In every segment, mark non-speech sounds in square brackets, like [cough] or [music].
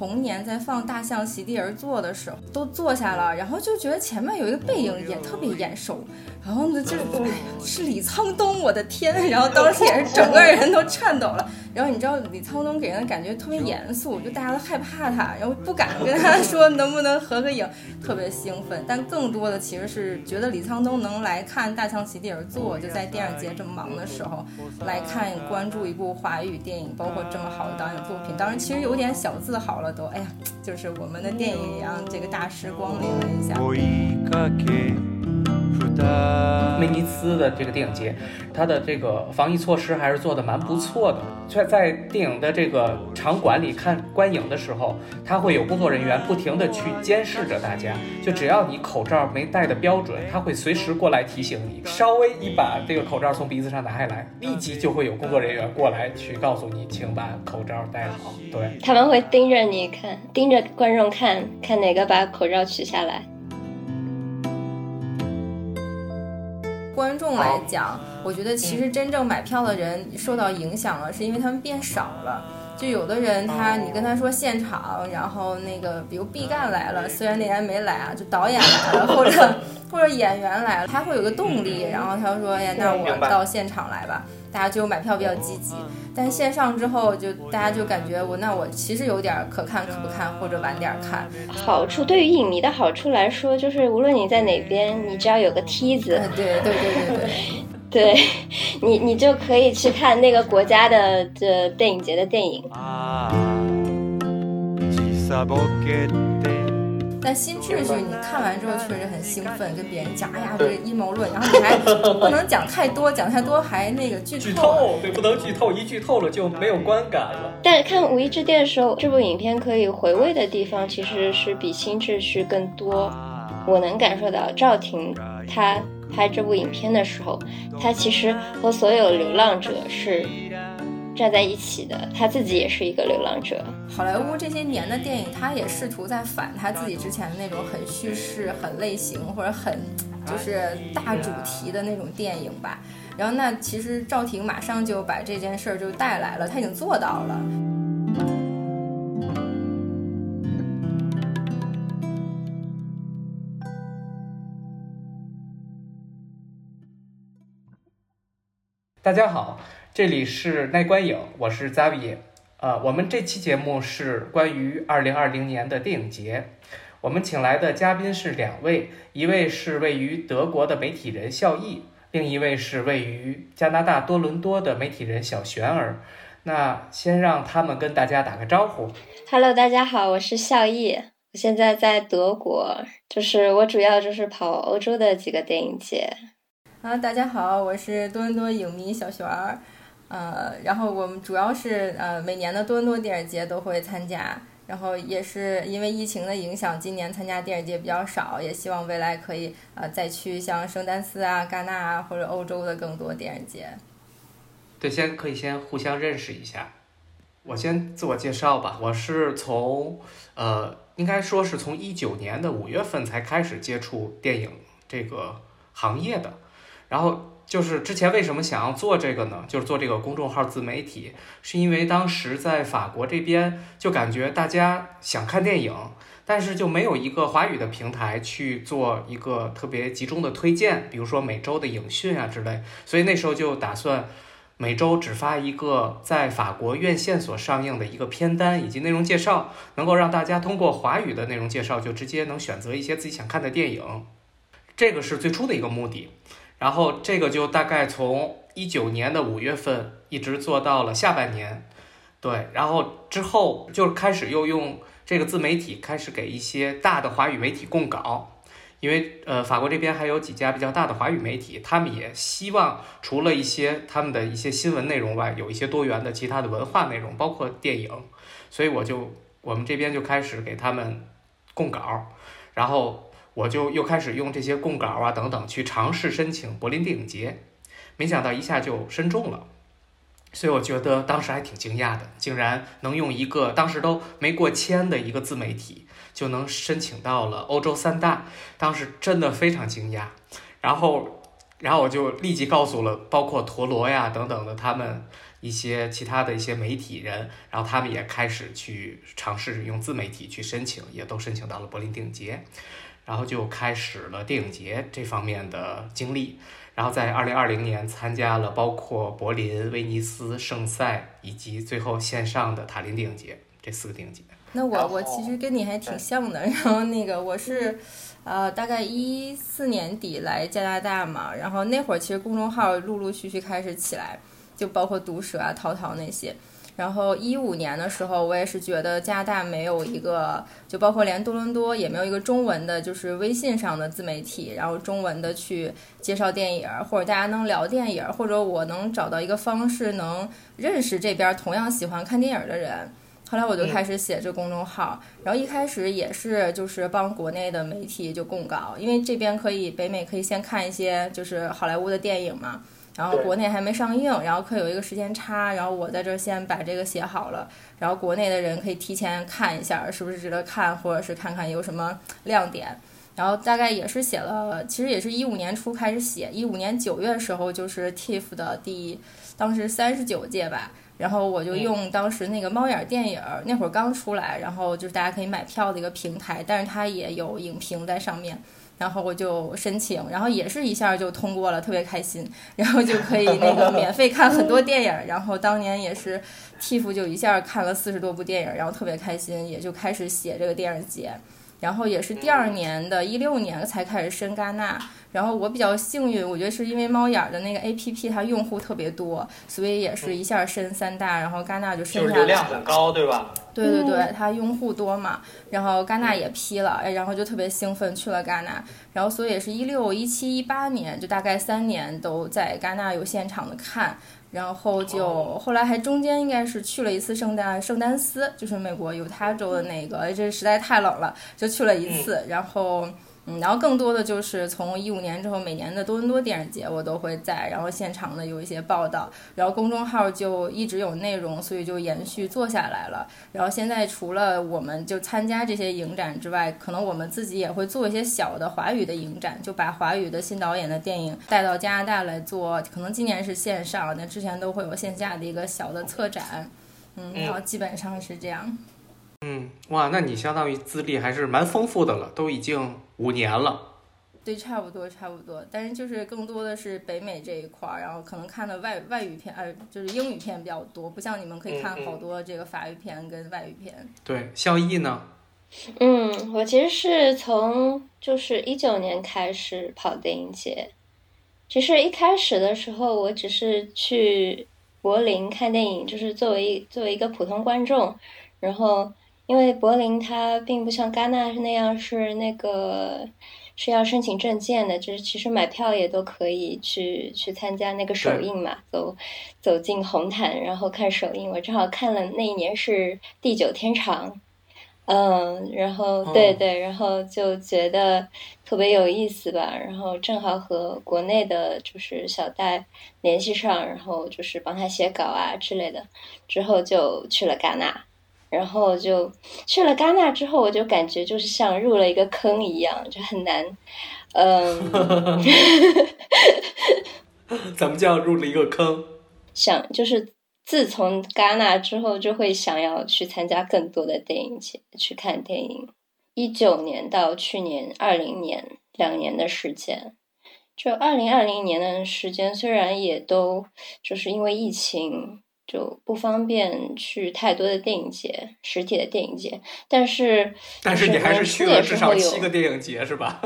童年在放《大象席地而坐》的时候，都坐下了，然后就觉得前面有一个背影也特别眼熟，然后呢，就哎呀是李沧东，我的天！然后当时也是整个人都颤抖了。然后你知道李沧东给人的感觉特别严肃，就大家都害怕他，然后不敢跟他说能不能合个影，特别兴奋。但更多的其实是觉得李沧东能来看《大象席地而坐》，就在电影节这么忙的时候来看关注一部华语电影，包括这么好的导演作品，当然其实有点小自豪了都。哎呀，就是我们的电影一样这个大师光临了一下。威尼斯的这个电影节，它的这个防疫措施还是做的蛮不错的。在在电影的这个场馆里看观影的时候，它会有工作人员不停地去监视着大家。就只要你口罩没戴的标准，他会随时过来提醒你。稍微一把这个口罩从鼻子上拿下来，立即就会有工作人员过来去告诉你，请把口罩戴好。对，他们会盯着你看，盯着观众看看哪个把口罩取下来。观众来讲，我觉得其实真正买票的人受到影响了，是因为他们变少了。就有的人他，你跟他说现场，然后那个比如毕赣来了，虽然那天没来啊，就导演来了，或者 [laughs] 或者演员来了，他会有个动力，然后他就说，哎呀，那我到现场来吧。大家就买票比较积极，但线上之后就大家就感觉我那我其实有点可看可不看，或者晚点看。好处对于影迷的好处来说，就是无论你在哪边，你只要有个梯子，对对对对对，对 [laughs] 你你就可以去看那个国家的这电影节的电影。但新秩序你看完之后确实很兴奋，跟别人讲，哎呀，这个阴谋论，然后你还不能讲太多，讲太多还那个剧剧透，对，不能剧透，一剧透了就没有观感了。但看《五一之巅》的时候，这部影片可以回味的地方其实是比新秩序更多。我能感受到赵婷她拍这部影片的时候，她其实和所有流浪者是。站在一起的，他自己也是一个流浪者。好莱坞这些年的电影，他也试图在反他自己之前的那种很叙事、很类型或者很就是大主题的那种电影吧。然后那其实赵婷马上就把这件事儿就带来了，他已经做到了。大家好。这里是耐观影，我是 Zavi，呃，我们这期节目是关于二零二零年的电影节，我们请来的嘉宾是两位，一位是位于德国的媒体人孝义，另一位是位于加拿大多伦多的媒体人小璇儿。那先让他们跟大家打个招呼。Hello，大家好，我是孝义，我现在在德国，就是我主要就是跑欧洲的几个电影节。啊，大家好，我是多伦多影迷小璇儿。呃，然后我们主要是呃每年的多伦多电影节都会参加，然后也是因为疫情的影响，今年参加电影节比较少，也希望未来可以呃再去像圣丹斯啊、戛纳啊或者欧洲的更多电影节。对，先可以先互相认识一下。我先自我介绍吧，我是从呃应该说是从一九年的五月份才开始接触电影这个行业的，然后。就是之前为什么想要做这个呢？就是做这个公众号自媒体，是因为当时在法国这边就感觉大家想看电影，但是就没有一个华语的平台去做一个特别集中的推荐，比如说每周的影讯啊之类。所以那时候就打算每周只发一个在法国院线所上映的一个片单以及内容介绍，能够让大家通过华语的内容介绍就直接能选择一些自己想看的电影。这个是最初的一个目的。然后这个就大概从一九年的五月份一直做到了下半年，对，然后之后就开始又用这个自媒体开始给一些大的华语媒体供稿，因为呃法国这边还有几家比较大的华语媒体，他们也希望除了一些他们的一些新闻内容外，有一些多元的其他的文化内容，包括电影，所以我就我们这边就开始给他们供稿，然后。我就又开始用这些供稿啊等等去尝试申请柏林电影节，没想到一下就申中了，所以我觉得当时还挺惊讶的，竟然能用一个当时都没过千的一个自媒体就能申请到了欧洲三大，当时真的非常惊讶。然后然后我就立即告诉了包括陀螺呀等等的他们一些其他的一些媒体人，然后他们也开始去尝试用自媒体去申请，也都申请到了柏林电影节，然后就开始了电影节这方面的经历。然后在二零二零年参加了包括柏林、威尼斯、圣塞以及最后线上的塔林电影节这四个电影节。那我我其实跟你还挺像的，然后那个我是，呃，大概一四年底来加拿大嘛，然后那会儿其实公众号陆陆续续开始起来，就包括毒舌啊、淘淘那些。然后一五年的时候，我也是觉得加拿大没有一个，就包括连多伦多也没有一个中文的，就是微信上的自媒体，然后中文的去介绍电影，或者大家能聊电影，或者我能找到一个方式能认识这边同样喜欢看电影的人。后来我就开始写这公众号，然后一开始也是就是帮国内的媒体就供稿，因为这边可以北美可以先看一些就是好莱坞的电影嘛。然后国内还没上映，然后可以有一个时间差，然后我在这儿先把这个写好了，然后国内的人可以提前看一下是不是值得看，或者是看看有什么亮点。然后大概也是写了，其实也是一五年初开始写，一五年九月的时候就是 TIFF 的第当时三十九届吧，然后我就用当时那个猫眼电影那会儿刚出来，然后就是大家可以买票的一个平台，但是它也有影评在上面。然后我就申请，然后也是一下就通过了，特别开心，然后就可以那个免费看很多电影。然后当年也是，TIFF 就一下看了四十多部电影，然后特别开心，也就开始写这个电影节。然后也是第二年的一六年才开始申戛纳。然后我比较幸运，我觉得是因为猫眼的那个 A P P 它用户特别多，所以也是一下申三大，然后戛纳就申下来。流量很高，对吧？对对对，它用户多嘛，然后戛纳也批了，哎，然后就特别兴奋去了戛纳，然后所以也是一六、一七、一八年，就大概三年都在戛纳有现场的看，然后就后来还中间应该是去了一次圣诞圣丹斯，就是美国犹他州的那个，这实在太冷了，就去了一次，然后。嗯，然后更多的就是从一五年之后，每年的多伦多电影节我都会在，然后现场的有一些报道，然后公众号就一直有内容，所以就延续做下来了。然后现在除了我们就参加这些影展之外，可能我们自己也会做一些小的华语的影展，就把华语的新导演的电影带到加拿大来做。可能今年是线上，那之前都会有线下的一个小的策展，嗯，然后基本上是这样。嗯，哇，那你相当于资历还是蛮丰富的了，都已经五年了。对，差不多，差不多。但是就是更多的是北美这一块儿，然后可能看的外外语片，呃，就是英语片比较多，不像你们可以看好多这个法语片跟外语片。对，肖毅呢？嗯，我其实是从就是一九年开始跑电影节。其实一开始的时候，我只是去柏林看电影，就是作为作为一个普通观众，然后。因为柏林它并不像戛纳那样是那个是要申请证件的，就是其实买票也都可以去去参加那个首映嘛，走走进红毯然后看首映。我正好看了那一年是《地久天长》，嗯，然后对对，然后就觉得特别有意思吧，然后正好和国内的就是小戴联系上，然后就是帮他写稿啊之类的，之后就去了戛纳。然后就去了戛纳之后，我就感觉就是像入了一个坑一样，就很难。嗯，[laughs] 怎么叫入了一个坑？想就是自从戛纳之后，就会想要去参加更多的电影节，去看电影。一九年到去年二零年两年的时间，就二零二零年的时间，虽然也都就是因为疫情。就不方便去太多的电影节，实体的电影节，但是但是你还是去了至少七个电影节是吧？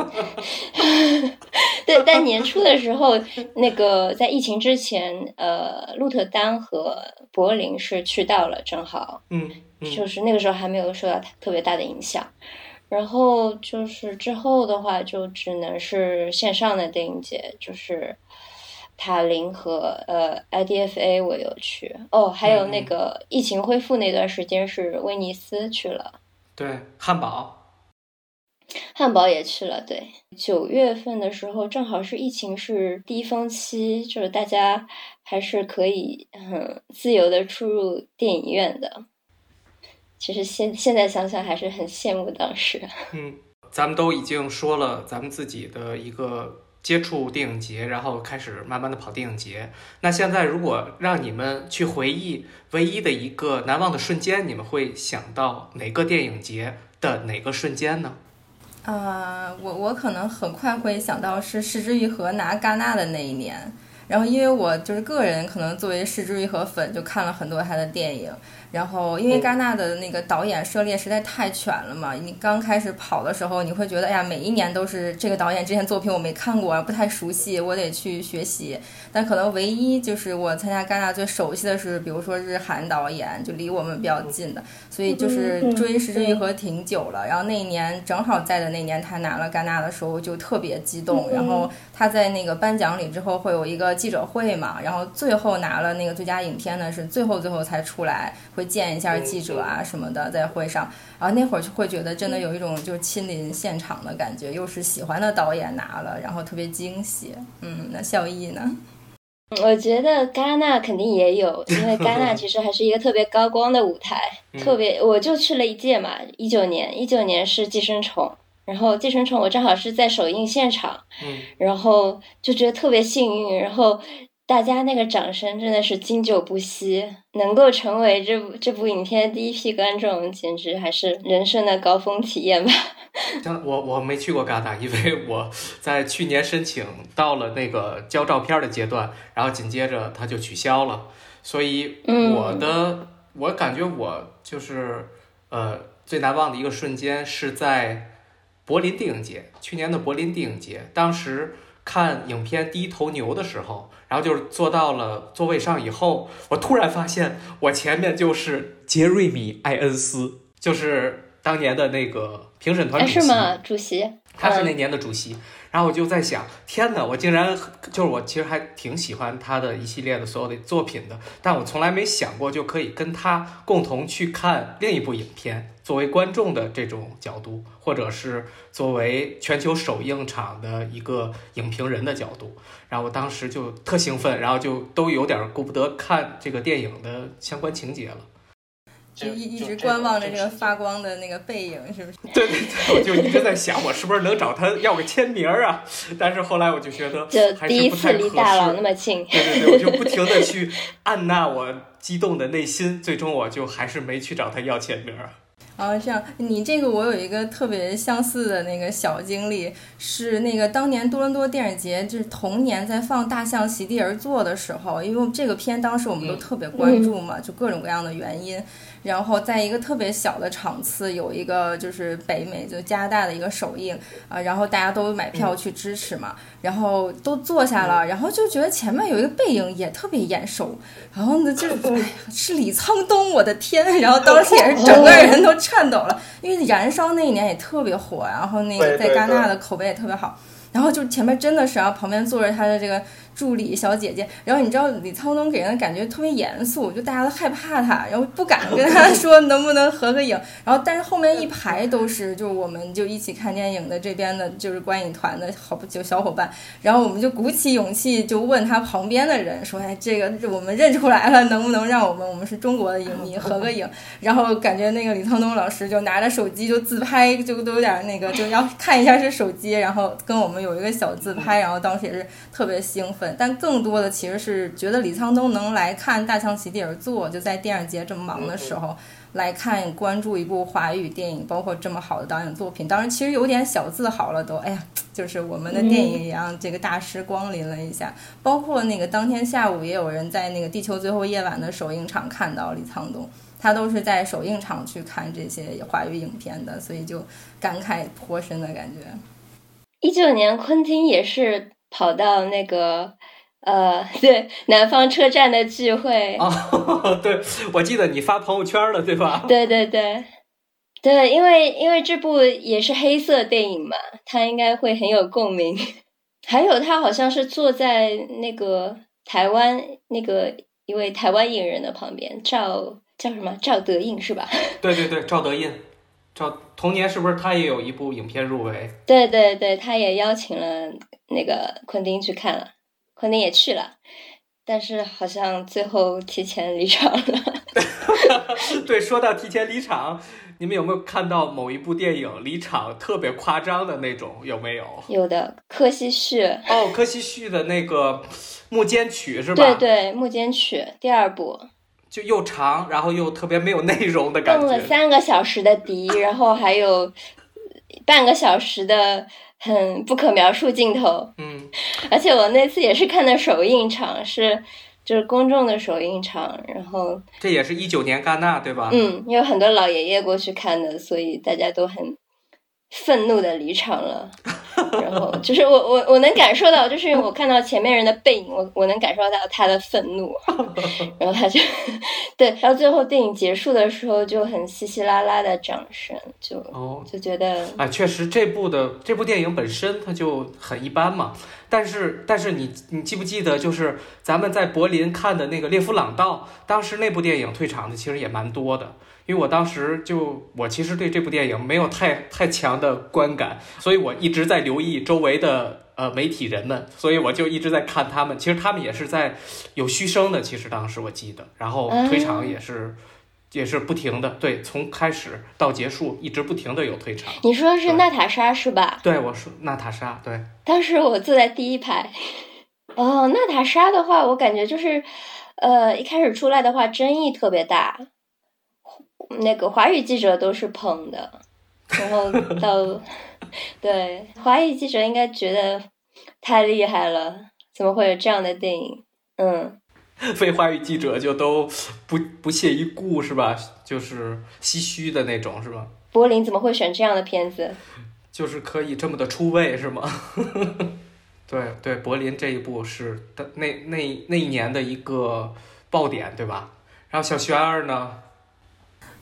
[laughs] 对，但年初的时候，那个在疫情之前，呃，鹿特丹和柏林是去到了，正好，嗯，就是那个时候还没有受到特别大的影响，然后就是之后的话，就只能是线上的电影节，就是。塔林和呃 IDFA 我有去哦，还有那个疫情恢复那段时间是威尼斯去了，对，汉堡，汉堡也去了，对，九月份的时候正好是疫情是低峰期，就是大家还是可以很自由的出入电影院的。其实现现在想想还是很羡慕当时。[laughs] 嗯，咱们都已经说了咱们自己的一个。接触电影节，然后开始慢慢的跑电影节。那现在如果让你们去回忆唯一的一个难忘的瞬间，你们会想到哪个电影节的哪个瞬间呢？啊，我我可能很快会想到是石之愈合拿戛纳的那一年。然后因为我就是个人，可能作为石之愈合粉，就看了很多他的电影。然后，因为戛纳的那个导演涉猎实在太全了嘛，你刚开始跑的时候，你会觉得，哎呀，每一年都是这个导演之前作品我没看过，不太熟悉，我得去学习。但可能唯一就是我参加戛纳最熟悉的是，比如说日韩导演，就离我们比较近的，所以就是追石之愈合挺久了。然后那一年正好在的那年他拿了戛纳的时候，就特别激动。然后他在那个颁奖礼之后会有一个记者会嘛，然后最后拿了那个最佳影片呢，是最后最后才出来会。见一下记者啊什么的，在会上，然后那会儿就会觉得真的有一种就是亲临现场的感觉，又是喜欢的导演拿了，然后特别惊喜。嗯，那孝义呢？[laughs] 我觉得戛纳肯定也有，因为戛纳其实还是一个特别高光的舞台，[laughs] 特别我就去了一届嘛，一九年，一九年是《寄生虫》，然后《寄生虫》我正好是在首映现场，嗯，然后就觉得特别幸运，然后。大家那个掌声真的是经久不息，能够成为这部这部影片第一批观众，简直还是人生的高峰体验吧。[laughs] 像我我没去过戛纳，因为我在去年申请到了那个交照片的阶段，然后紧接着它就取消了，所以我的我感觉我就是呃最难忘的一个瞬间是在柏林电影节，去年的柏林电影节，当时看影片《第一头牛》的时候。然后就是坐到了座位上以后，我突然发现我前面就是杰瑞米·艾恩斯，就是当年的那个评审团主席。是吗？主席？他是那年的主席。然后我就在想，天哪！我竟然就是我其实还挺喜欢他的一系列的所有的作品的，但我从来没想过就可以跟他共同去看另一部影片。作为观众的这种角度，或者是作为全球首映场的一个影评人的角度，然后我当时就特兴奋，然后就都有点顾不得看这个电影的相关情节了，就一一直观望着这个发光的那个背影，是不是？[laughs] 对对对，我就一直在想，我是不是能找他要个签名啊？但是后来我就觉得，就第一次离大佬那么近，对对对，我就不停的去按捺我激动的内心，最终我就还是没去找他要签名。哦，这样，你这个我有一个特别相似的那个小经历，是那个当年多伦多电影节，就是同年在放《大象席地而坐》的时候，因为这个片当时我们都特别关注嘛，就各种各样的原因。然后在一个特别小的场次，有一个就是北美就加拿大的一个首映啊，然后大家都买票去支持嘛，然后都坐下了，然后就觉得前面有一个背影也特别眼熟，然后呢就 [laughs] 是哎是李沧东，我的天！然后当时也是 [laughs] 整个人都颤抖了，因为《燃烧》那一年也特别火，然后那个在戛纳的口碑也特别好，然后就前面真的是，然后旁边坐着他的这个。助理小姐姐，然后你知道李沧东给人的感觉特别严肃，就大家都害怕他，然后不敢跟他 [laughs] 说能不能合个影。然后但是后面一排都是，就我们就一起看电影的这边的，就是观影团的好就小伙伴。然后我们就鼓起勇气就问他旁边的人说：“哎，这个我们认出来了，能不能让我们我们是中国的影迷合个影？” [laughs] 然后感觉那个李沧东老师就拿着手机就自拍，就都有点那个，就要看一下是手机，然后跟我们有一个小自拍，然后当时也是特别兴奋。但更多的其实是觉得李沧东能来看《大象席地而坐》，就在电影节这么忙的时候来看关注一部华语电影，包括这么好的导演作品。当然，其实有点小自豪了，都哎呀，就是我们的电影也让这个大师光临了一下。包括那个当天下午也有人在那个《地球最后夜晚》的首映场看到李沧东，他都是在首映场去看这些华语影片的，所以就感慨颇深的感觉。一九年，昆汀也是跑到那个。呃，[laughs] 对，南方车站的聚会啊，对，我记得你发朋友圈了，对吧？对对对，对，因为因为这部也是黑色电影嘛，他应该会很有共鸣。还有他好像是坐在那个台湾那个一位台湾影人的旁边，赵叫什么？赵德胤是吧？[laughs] 对对对，赵德胤，赵同年是不是他也有一部影片入围？对对对，他也邀请了那个昆汀去看了。昆汀也去了，但是好像最后提前离场了。[laughs] 对，说到提前离场，你们有没有看到某一部电影离场特别夸张的那种？有没有？有的，柯西旭。哦，柯西旭的那个《木间曲》是吧？对对，《木间曲》第二部。就又长，然后又特别没有内容的感觉。动了三个小时的笛，然后还有半个小时的很不可描述镜头。嗯，而且我那次也是看的首映场，是就是公众的首映场，然后这也是一九年戛纳对吧？嗯，有很多老爷爷过去看的，所以大家都很愤怒的离场了。[laughs] 然后就是我我我能感受到，就是我看到前面人的背影，我我能感受到他的愤怒，[laughs] 然后他就对，然后最后电影结束的时候就很稀稀拉拉的掌声，就哦就觉得啊，确实这部的这部电影本身它就很一般嘛，但是但是你你记不记得，就是咱们在柏林看的那个《列夫朗道》，当时那部电影退场的其实也蛮多的。因为我当时就我其实对这部电影没有太太强的观感，所以我一直在留意周围的呃媒体人们，所以我就一直在看他们。其实他们也是在有嘘声的，其实当时我记得，然后退场也是也是不停的，对，从开始到结束一直不停的有退场。你说是娜塔莎是吧？对，我说娜塔莎，对。当时我坐在第一排。哦，娜塔莎的话，我感觉就是呃一开始出来的话争议特别大。那个华语记者都是捧的，然后到 [laughs] 对华语记者应该觉得太厉害了，怎么会有这样的电影？嗯，非华语记者就都不不屑一顾是吧？就是唏嘘的那种是吧？柏林怎么会选这样的片子？就是可以这么的出位是吗？[laughs] 对对，柏林这一部是的那那那一年的一个爆点对吧？然后小轩儿呢？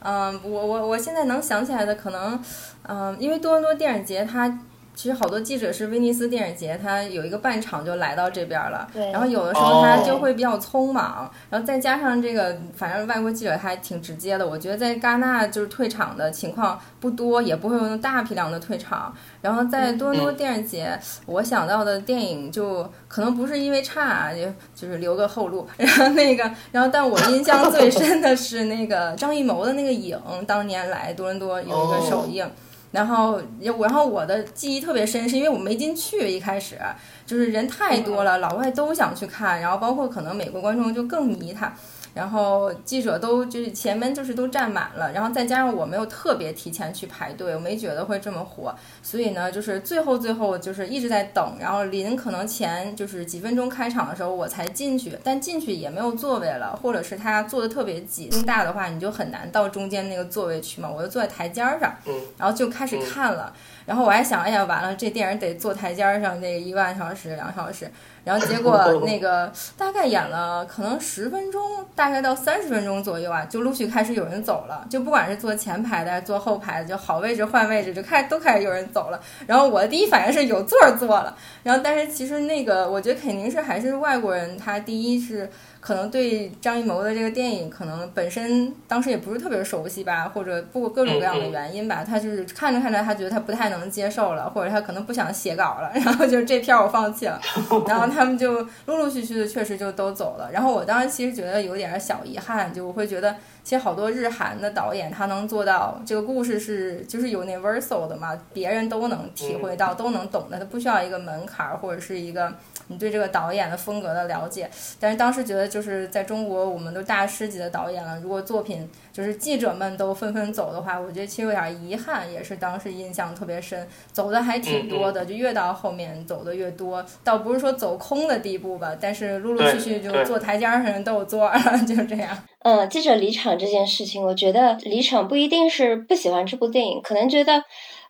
嗯，我我我现在能想起来的可能，嗯，因为多伦多电影节它。其实好多记者是威尼斯电影节，他有一个半场就来到这边了。对。然后有的时候他就会比较匆忙，然后再加上这个，反正外国记者还挺直接的。我觉得在戛纳就是退场的情况不多，也不会有大批量的退场。然后在多伦多电影节，我想到的电影就可能不是因为差，就就是留个后路。[laughs] 然后那个，然后但我印象最深的是那个张艺谋的那个影，当年来多伦多有一个首映。然后我，然后我的记忆特别深，是因为我没进去，一开始就是人太多了，老外都想去看，然后包括可能美国观众就更迷他。然后记者都就是前面就是都站满了，然后再加上我没有特别提前去排队，我没觉得会这么火，所以呢，就是最后最后就是一直在等，然后临可能前就是几分钟开场的时候我才进去，但进去也没有座位了，或者是他坐的特别挤，大的话你就很难到中间那个座位去嘛，我就坐在台阶上，然后就开始看了，然后我还想，哎呀，完了，这电影得坐台阶上那一万小时两小时。然后结果 [laughs] 那个大概演了可能十分钟，大概到三十分钟左右啊，就陆续开始有人走了。就不管是坐前排的还是坐后排的，就好位置换位置，就开始都开始有人走了。然后我的第一反应是有座坐了。然后但是其实那个我觉得肯定是还是外国人，他第一是。可能对张艺谋的这个电影，可能本身当时也不是特别熟悉吧，或者不各种各样的原因吧，他就是看着看着，他觉得他不太能接受了，或者他可能不想写稿了，[laughs] 然后就这片我放弃了，[laughs] 然后他们就陆陆续续的确实就都走了。然后我当时其实觉得有点小遗憾，就我会觉得。其实好多日韩的导演，他能做到这个故事是就是 universal 的嘛，别人都能体会到，都能懂的，他不需要一个门槛或者是一个你对这个导演的风格的了解。但是当时觉得就是在中国，我们都大师级的导演了，如果作品就是记者们都纷纷走的话，我觉得其实有点遗憾，也是当时印象特别深，走的还挺多的，就越到后面走的越多，倒不是说走空的地步吧，但是陆陆续续就坐台阶上人都有座儿，[laughs] 就是这样。嗯，记者离场这件事情，我觉得离场不一定是不喜欢这部电影，可能觉得，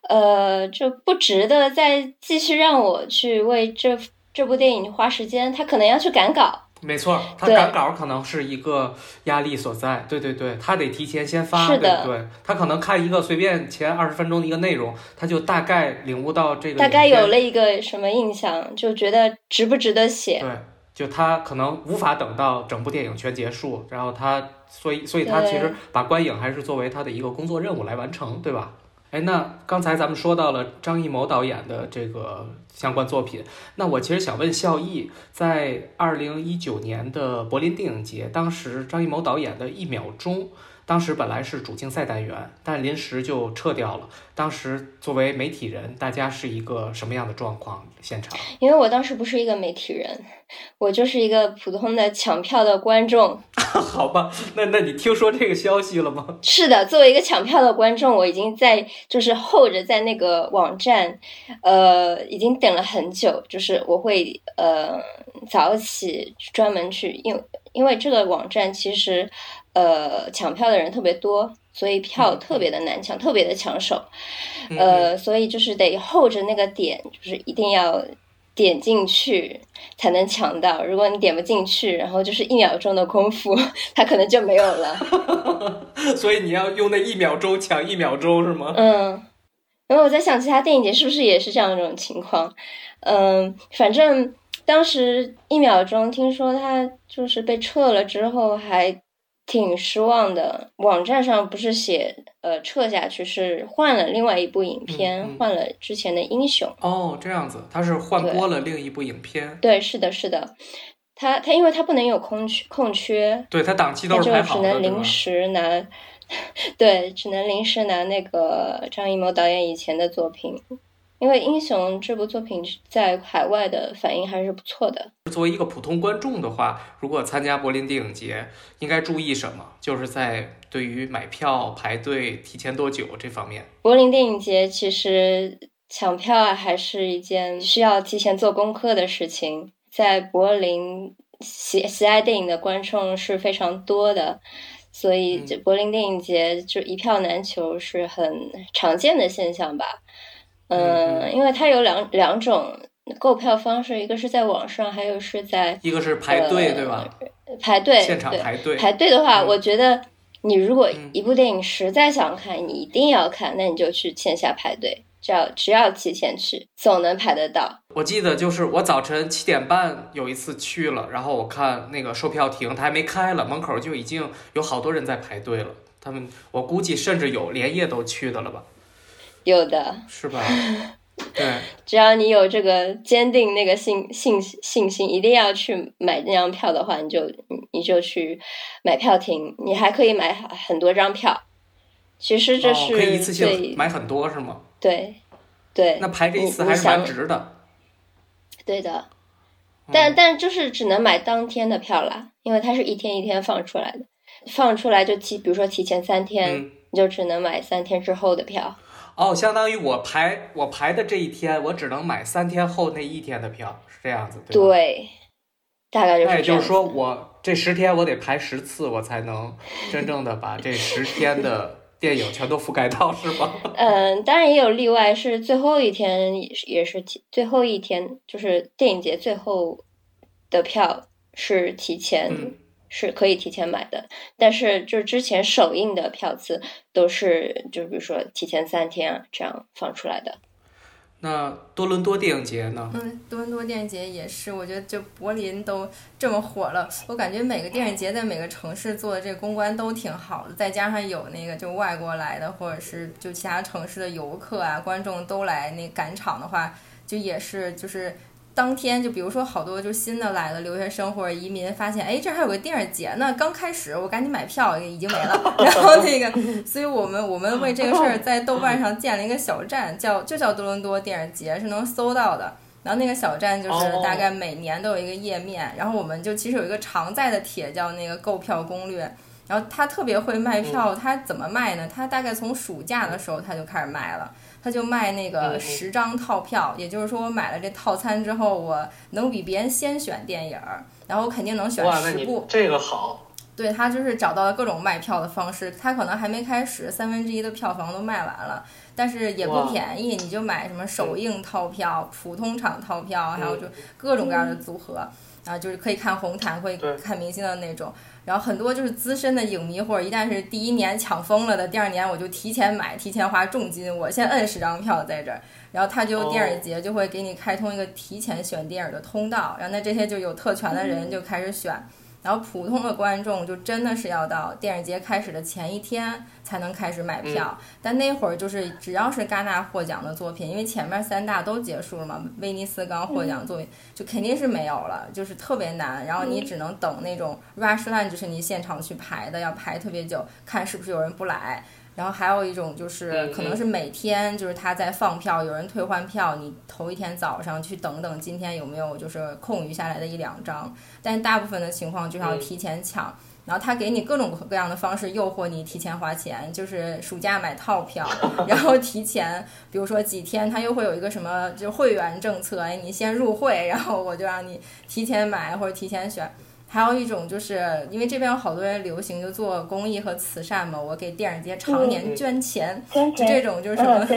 呃，就不值得再继续让我去为这这部电影花时间。他可能要去赶稿，没错，他赶稿可能是一个压力所在。对对对，他得提前先发。是的，对他可能看一个随便前二十分钟的一个内容，他就大概领悟到这个，大概有了一个什么印象，就觉得值不值得写。对。就他可能无法等到整部电影全结束，然后他，所以，所以他其实把观影还是作为他的一个工作任务来完成，对吧？哎，那刚才咱们说到了张艺谋导演的这个相关作品，那我其实想问孝义，在二零一九年的柏林电影节，当时张艺谋导演的一秒钟，当时本来是主竞赛单元，但临时就撤掉了。当时作为媒体人，大家是一个什么样的状况？现场？因为我当时不是一个媒体人，我就是一个普通的抢票的观众。[laughs] 好吧，那那你听说这个消息了吗？是的，作为一个抢票的观众，我已经在就是候着在那个网站，呃，已经等了很久。就是我会呃早起专门去，因为因为这个网站其实呃抢票的人特别多，所以票特别的难抢，特别的抢手。呃，所以就是得候着那个点，就是一定要。点进去才能抢到，如果你点不进去，然后就是一秒钟的功夫，它可能就没有了。[laughs] 所以你要用那一秒钟抢一秒钟是吗？嗯，然后我在想，其他电影节是不是也是这样一种情况？嗯，反正当时一秒钟，听说它就是被撤了之后还。挺失望的，网站上不是写呃撤下去，是换了另外一部影片，换了之前的英雄。哦，这样子，他是换播了另一部影片。对，是的，是的，他他因为他不能有空缺空缺，对他档期都是排好的，只能临时拿，[laughs] 对，只能临时拿那个张艺谋导演以前的作品。因为《英雄》这部作品在海外的反应还是不错的。作为一个普通观众的话，如果参加柏林电影节，应该注意什么？就是在对于买票、排队、提前多久这方面。柏林电影节其实抢票还是一件需要提前做功课的事情。在柏林，喜喜爱电影的观众是非常多的，所以柏林电影节就一票难求是很常见的现象吧。嗯，因为它有两两种购票方式，一个是在网上，还有是在一个是排队，对吧？排队，现场排队。排队的话，我觉得你如果一部电影实在想看，你一定要看，那你就去线下排队，只要只要提前去，总能排得到。我记得就是我早晨七点半有一次去了，然后我看那个售票亭，它还没开了，门口就已经有好多人在排队了。他们，我估计甚至有连夜都去的了吧。有的是吧？[laughs] 对，只要你有这个坚定那个信信信心，一定要去买那张票的话，你就你就去买票亭，你还可以买很多张票。其实这是可以一次性买很多是吗？对对，那排这一次还是蛮值的。对的，但但就是只能买当天的票啦，因为它是一天一天放出来的，放出来就提，比如说提前三天，你就只能买三天之后的票。哦，相当于我排我排的这一天，我只能买三天后那一天的票，是这样子，对对，大概就是。那也就是说，我这十天我得排十次，我才能真正的把这十天的电影全都覆盖到，是吗？[laughs] 嗯，当然也有例外，是最后一天也是也是提最后一天，就是电影节最后的票是提前。是可以提前买的，但是就是之前首映的票次都是，就比如说提前三天这样放出来的。那多伦多电影节呢？嗯，多伦多电影节也是，我觉得就柏林都这么火了，我感觉每个电影节在每个城市做的这个公关都挺好的，再加上有那个就外国来的或者是就其他城市的游客啊观众都来那赶场的话，就也是就是。当天就比如说好多就新的来的留学生或者移民发现，哎，这还有个电影节呢，刚开始，我赶紧买票，已经没了。[laughs] 然后那个，所以我们我们为这个事儿在豆瓣上建了一个小站，叫就叫多伦多电影节，是能搜到的。然后那个小站就是大概每年都有一个页面，然后我们就其实有一个常在的帖叫那个购票攻略。然后他特别会卖票，他怎么卖呢？他大概从暑假的时候他就开始卖了。他就卖那个十张套票，也就是说我买了这套餐之后，我能比别人先选电影儿，然后我肯定能选十部。这个好。对他就是找到了各种卖票的方式，他可能还没开始，三分之一的票房都卖完了，但是也不便宜，你就买什么首映套票、普通场套票，还有就各种各样的组合，然后就是可以看红毯，会看明星的那种。然后很多就是资深的影迷，或者一旦是第一年抢疯了的，第二年我就提前买，提前花重金，我先摁十张票在这儿，然后他就电影节就会给你开通一个提前选电影的通道，然后那这些就有特权的人就开始选，然后普通的观众就真的是要到电影节开始的前一天才能开始买票。但那会儿就是只要是戛纳获奖的作品，因为前面三大都结束了嘛，威尼斯刚获奖作品就肯定是没有了，就是特别难。然后你只能等那种 rush line，就是你现场去排的，要排特别久，看是不是有人不来。然后还有一种就是可能是每天就是他在放票，有人退换票，你头一天早上去等等，今天有没有就是空余下来的一两张。但大部分的情况就是要提前抢，然后他给你各种各样的方式诱惑你提前花钱，就是暑假买套票，[laughs] 然后提前，比如说几天他又会有一个什么就会员政策，哎，你先入会，然后我就让你提前买或者提前选。还有一种就是因为这边有好多人流行就做公益和慈善嘛，我给电影节常年捐钱，就这种就是什么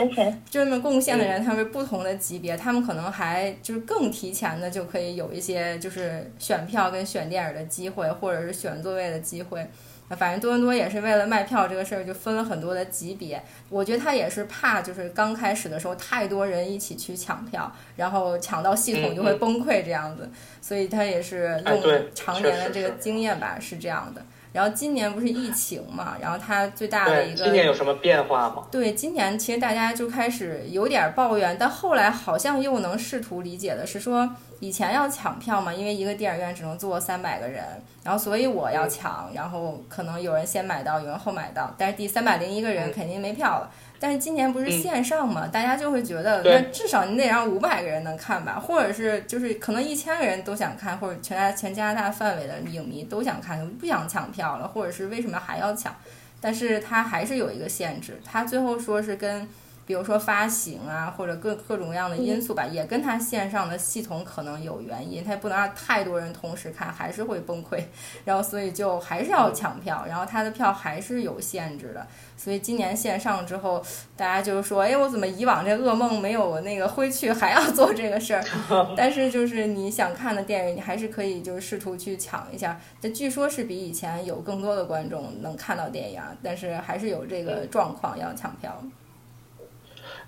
这么贡献的人，他们不同的级别，他们可能还就是更提前的就可以有一些就是选票跟选电影的机会，或者是选座位的机会。反正多伦多也是为了卖票这个事儿，就分了很多的级别。我觉得他也是怕，就是刚开始的时候太多人一起去抢票，然后抢到系统就会崩溃这样子，所以他也是用常年的这个经验吧，是这样的。然后今年不是疫情嘛，然后它最大的一个今年有什么变化吗？对，今年其实大家就开始有点抱怨，但后来好像又能试图理解的是说，以前要抢票嘛，因为一个电影院只能坐三百个人，然后所以我要抢，然后可能有人先买到，有人后买到，但是第三百零一个人肯定没票了。但是今年不是线上嘛，大家就会觉得，那至少你得让五百个人能看吧，或者是就是可能一千个人都想看，或者全加全加拿大范围的影迷都想看，不想抢票了，或者是为什么还要抢？但是它还是有一个限制，它最后说是跟。比如说发行啊，或者各各种各样的因素吧，也跟它线上的系统可能有原因，它也不能让太多人同时看，还是会崩溃。[laughs] 然后所以就还是要抢票，然后它的票还是有限制的。所以今年线上之后，大家就是说，哎，我怎么以往这噩梦没有那个挥去，还要做这个事儿？[laughs] 但是就是你想看的电影，你还是可以就是试图去抢一下。这据说是比以前有更多的观众能看到电影，但是还是有这个状况要抢票。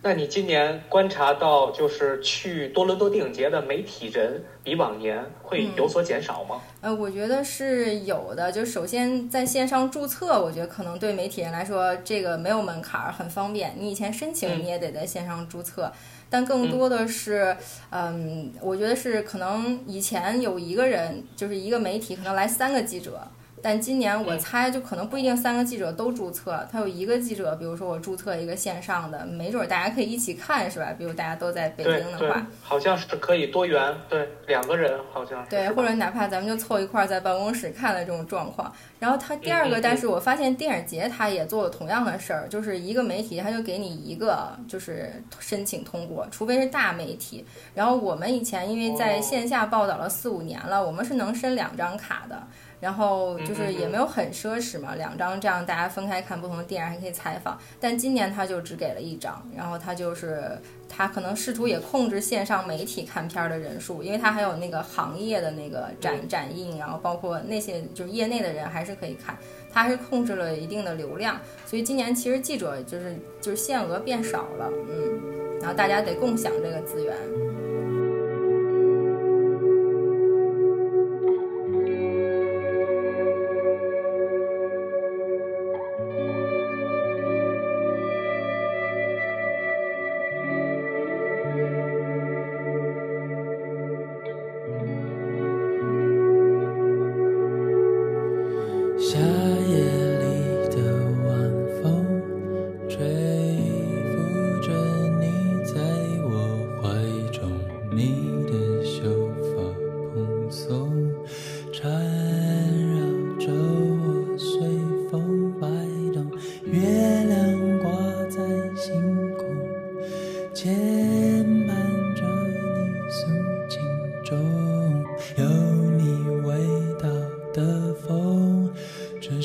那你今年观察到，就是去多伦多电影节的媒体人比往年会有所减少吗？呃，我觉得是有的。就首先在线上注册，我觉得可能对媒体人来说，这个没有门槛儿，很方便。你以前申请你也得在线上注册，但更多的是，嗯，我觉得是可能以前有一个人，就是一个媒体，可能来三个记者。但今年我猜就可能不一定三个记者都注册，他有一个记者，比如说我注册一个线上的，没准大家可以一起看，是吧？比如大家都在北京的话，好像是可以多元，对，两个人好像对，或者哪怕咱们就凑一块儿在办公室看的这种状况。然后他第二个，但是我发现电影节他也做了同样的事儿，就是一个媒体他就给你一个就是申请通过，除非是大媒体。然后我们以前因为在线下报道了四五年了，我们是能申两张卡的。然后就是也没有很奢侈嘛，两张这样大家分开看不同的电影还可以采访。但今年他就只给了一张，然后他就是他可能试图也控制线上媒体看片儿的人数，因为他还有那个行业的那个展展映，然后包括那些就是业内的人还是可以看，他还是控制了一定的流量。所以今年其实记者就是就是限额变少了，嗯，然后大家得共享这个资源。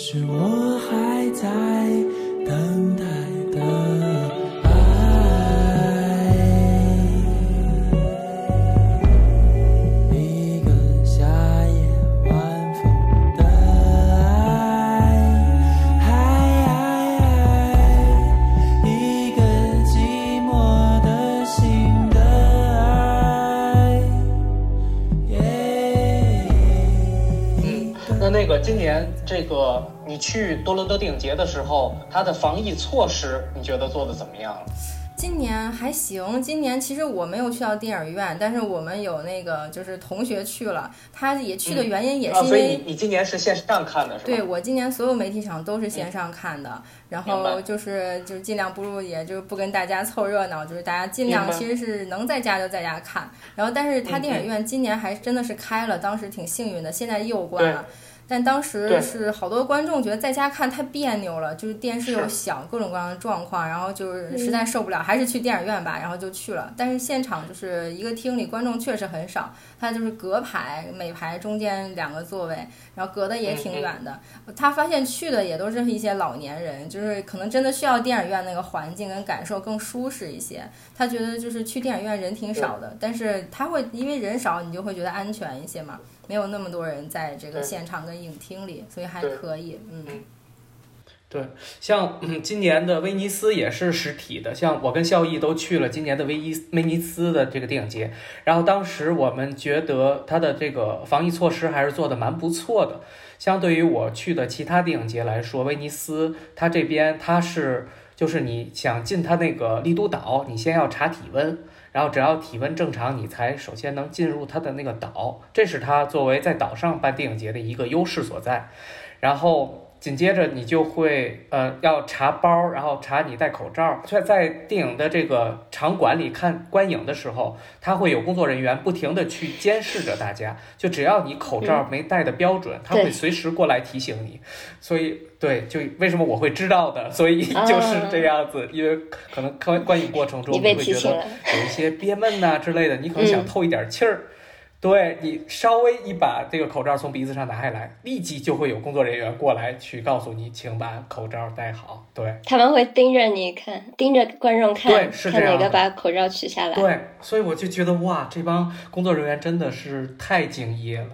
是我去多伦多电影节的时候，它的防疫措施你觉得做的怎么样？今年还行，今年其实我没有去到电影院，但是我们有那个就是同学去了，他也去的原因也是因为，所以你你今年是线上看的是吧？对我今年所有媒体场都是线上看的，然后就是就是尽量不入，也就是不跟大家凑热闹，就是大家尽量其实是能在家就在家看，然后但是他电影院今年还真的是开了，当时挺幸运的，现在又关了。但当时是好多观众觉得在家看太别扭了，就是电视又小，各种各样的状况，然后就是实在受不了，还是去电影院吧，然后就去了。但是现场就是一个厅里观众确实很少，他就是隔排，每排中间两个座位，然后隔的也挺远的。他发现去的也都是一些老年人，就是可能真的需要电影院那个环境跟感受更舒适一些。他觉得就是去电影院人挺少的，但是他会因为人少，你就会觉得安全一些嘛。没有那么多人在这个现场跟影厅里，所以还可以。嗯，对，像今年的威尼斯也是实体的，像我跟孝义都去了今年的威尼威尼斯的这个电影节，然后当时我们觉得它的这个防疫措施还是做的蛮不错的。相对于我去的其他电影节来说，威尼斯它这边它是就是你想进它那个丽都岛，你先要查体温。然后只要体温正常，你才首先能进入它的那个岛，这是它作为在岛上办电影节的一个优势所在。然后。紧接着你就会呃要查包，然后查你戴口罩。在在电影的这个场馆里看观影的时候，他会有工作人员不停的去监视着大家。就只要你口罩没戴的标准，他会随时过来提醒你。所以对，就为什么我会知道的？所以就是这样子，因为可能观观影过程中你会觉得有一些憋闷呐之类的，你可能想透一点气儿。对你稍微一把这个口罩从鼻子上拿下来，立即就会有工作人员过来去告诉你，请把口罩戴好。对，他们会盯着你看，盯着观众看，对，是看哪个把口罩取下来。对，所以我就觉得哇，这帮工作人员真的是太敬业了。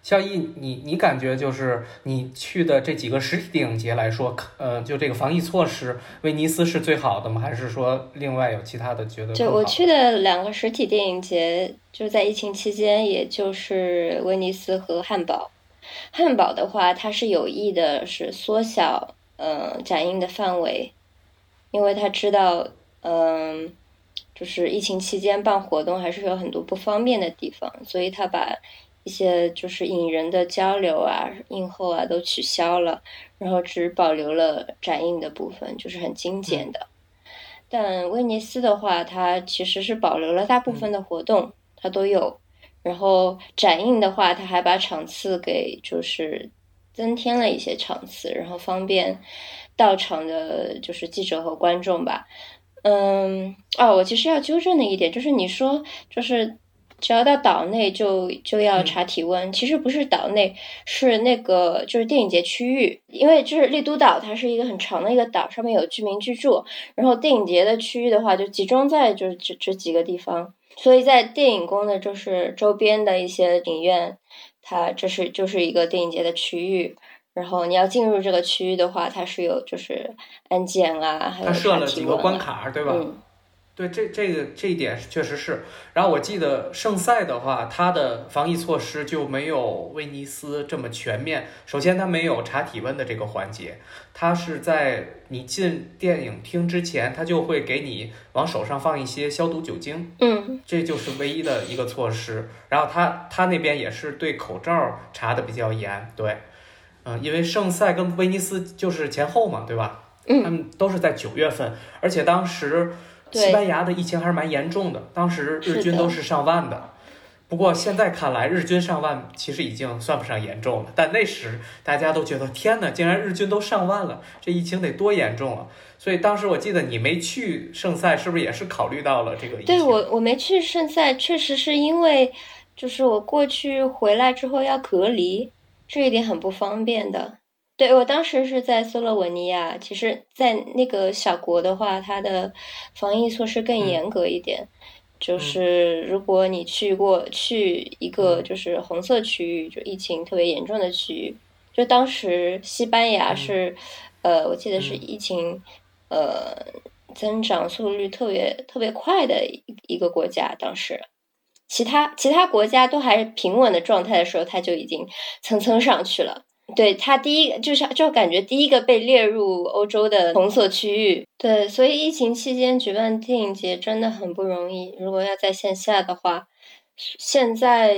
肖毅，你你感觉就是你去的这几个实体电影节来说，呃，就这个防疫措施，威尼斯是最好的吗？还是说另外有其他的觉得？就我去的两个实体电影节，就是在疫情期间，也就是威尼斯和汉堡。汉堡的话，它是有意的是缩小嗯展映的范围，因为他知道嗯，就是疫情期间办活动还是有很多不方便的地方，所以他把。一些就是影人的交流啊、映后啊都取消了，然后只保留了展映的部分，就是很精简的。但威尼斯的话，它其实是保留了大部分的活动，它都有。然后展映的话，它还把场次给就是增添了一些场次，然后方便到场的就是记者和观众吧。嗯，哦，我其实要纠正的一点就是，你说就是。只要到岛内就就要查体温，其实不是岛内，是那个就是电影节区域，因为就是丽都岛，它是一个很长的一个岛，上面有居民居住，然后电影节的区域的话就集中在就是这这几个地方，所以在电影宫的就是周边的一些影院，它这是就是一个电影节的区域，然后你要进入这个区域的话，它是有就是安检啊，还有设了几个关卡，对吧？对，这这个这一点确实是。然后我记得圣塞的话，它的防疫措施就没有威尼斯这么全面。首先，它没有查体温的这个环节，它是在你进电影厅之前，它就会给你往手上放一些消毒酒精。嗯，这就是唯一的一个措施。然后它它那边也是对口罩查的比较严。对，嗯，因为圣塞跟威尼斯就是前后嘛，对吧？嗯，他们都是在九月份，而且当时。西班牙的疫情还是蛮严重的，当时日均都是上万的。不过现在看来，日均上万其实已经算不上严重了。但那时大家都觉得，天哪，竟然日均都上万了，这疫情得多严重啊！所以当时我记得你没去圣赛，是不是也是考虑到了这个？对我，我没去圣赛，确实是因为就是我过去回来之后要隔离，这一点很不方便的。对我当时是在斯洛文尼亚，其实，在那个小国的话，它的防疫措施更严格一点。就是如果你去过去一个就是红色区域，就疫情特别严重的区域，就当时西班牙是，呃，我记得是疫情呃增长速率特别特别快的一个国家。当时，其他其他国家都还是平稳的状态的时候，它就已经蹭蹭上去了。对它第一个就是就感觉第一个被列入欧洲的红色区域。对，所以疫情期间举办电影节真的很不容易。如果要在线下的话，现在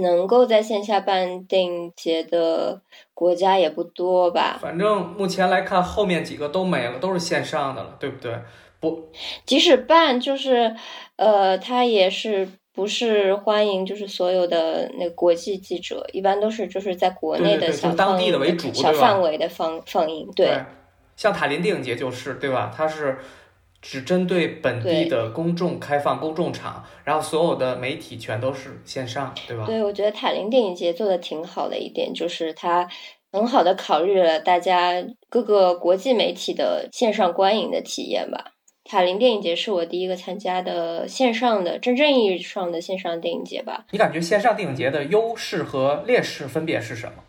能够在线下办电影节的国家也不多吧？反正目前来看，后面几个都没了，都是线上的了，对不对？不，即使办，就是呃，他也是。不是欢迎，就是所有的那个国际记者，一般都是就是在国内的小当地的为主，小范围的放放映。对，像塔林电影节就是对吧？它是只针对本地的公众开放公众场，然后所有的媒体全都是线上，对吧？对，我觉得塔林电影节做的挺好的一点，就是它很好的考虑了大家各个国际媒体的线上观影的体验吧。塔林电影节是我第一个参加的线上的真正意义上的线上电影节吧？你感觉线上电影节的优势和劣势分别是什么？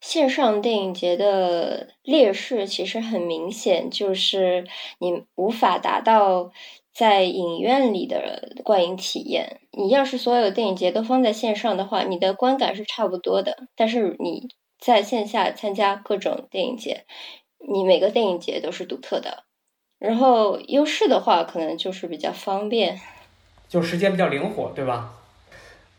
线上电影节的劣势其实很明显，就是你无法达到在影院里的观影体验。你要是所有电影节都放在线上的话，你的观感是差不多的。但是你在线下参加各种电影节，你每个电影节都是独特的。然后优势的话，可能就是比较方便，就时间比较灵活，对吧？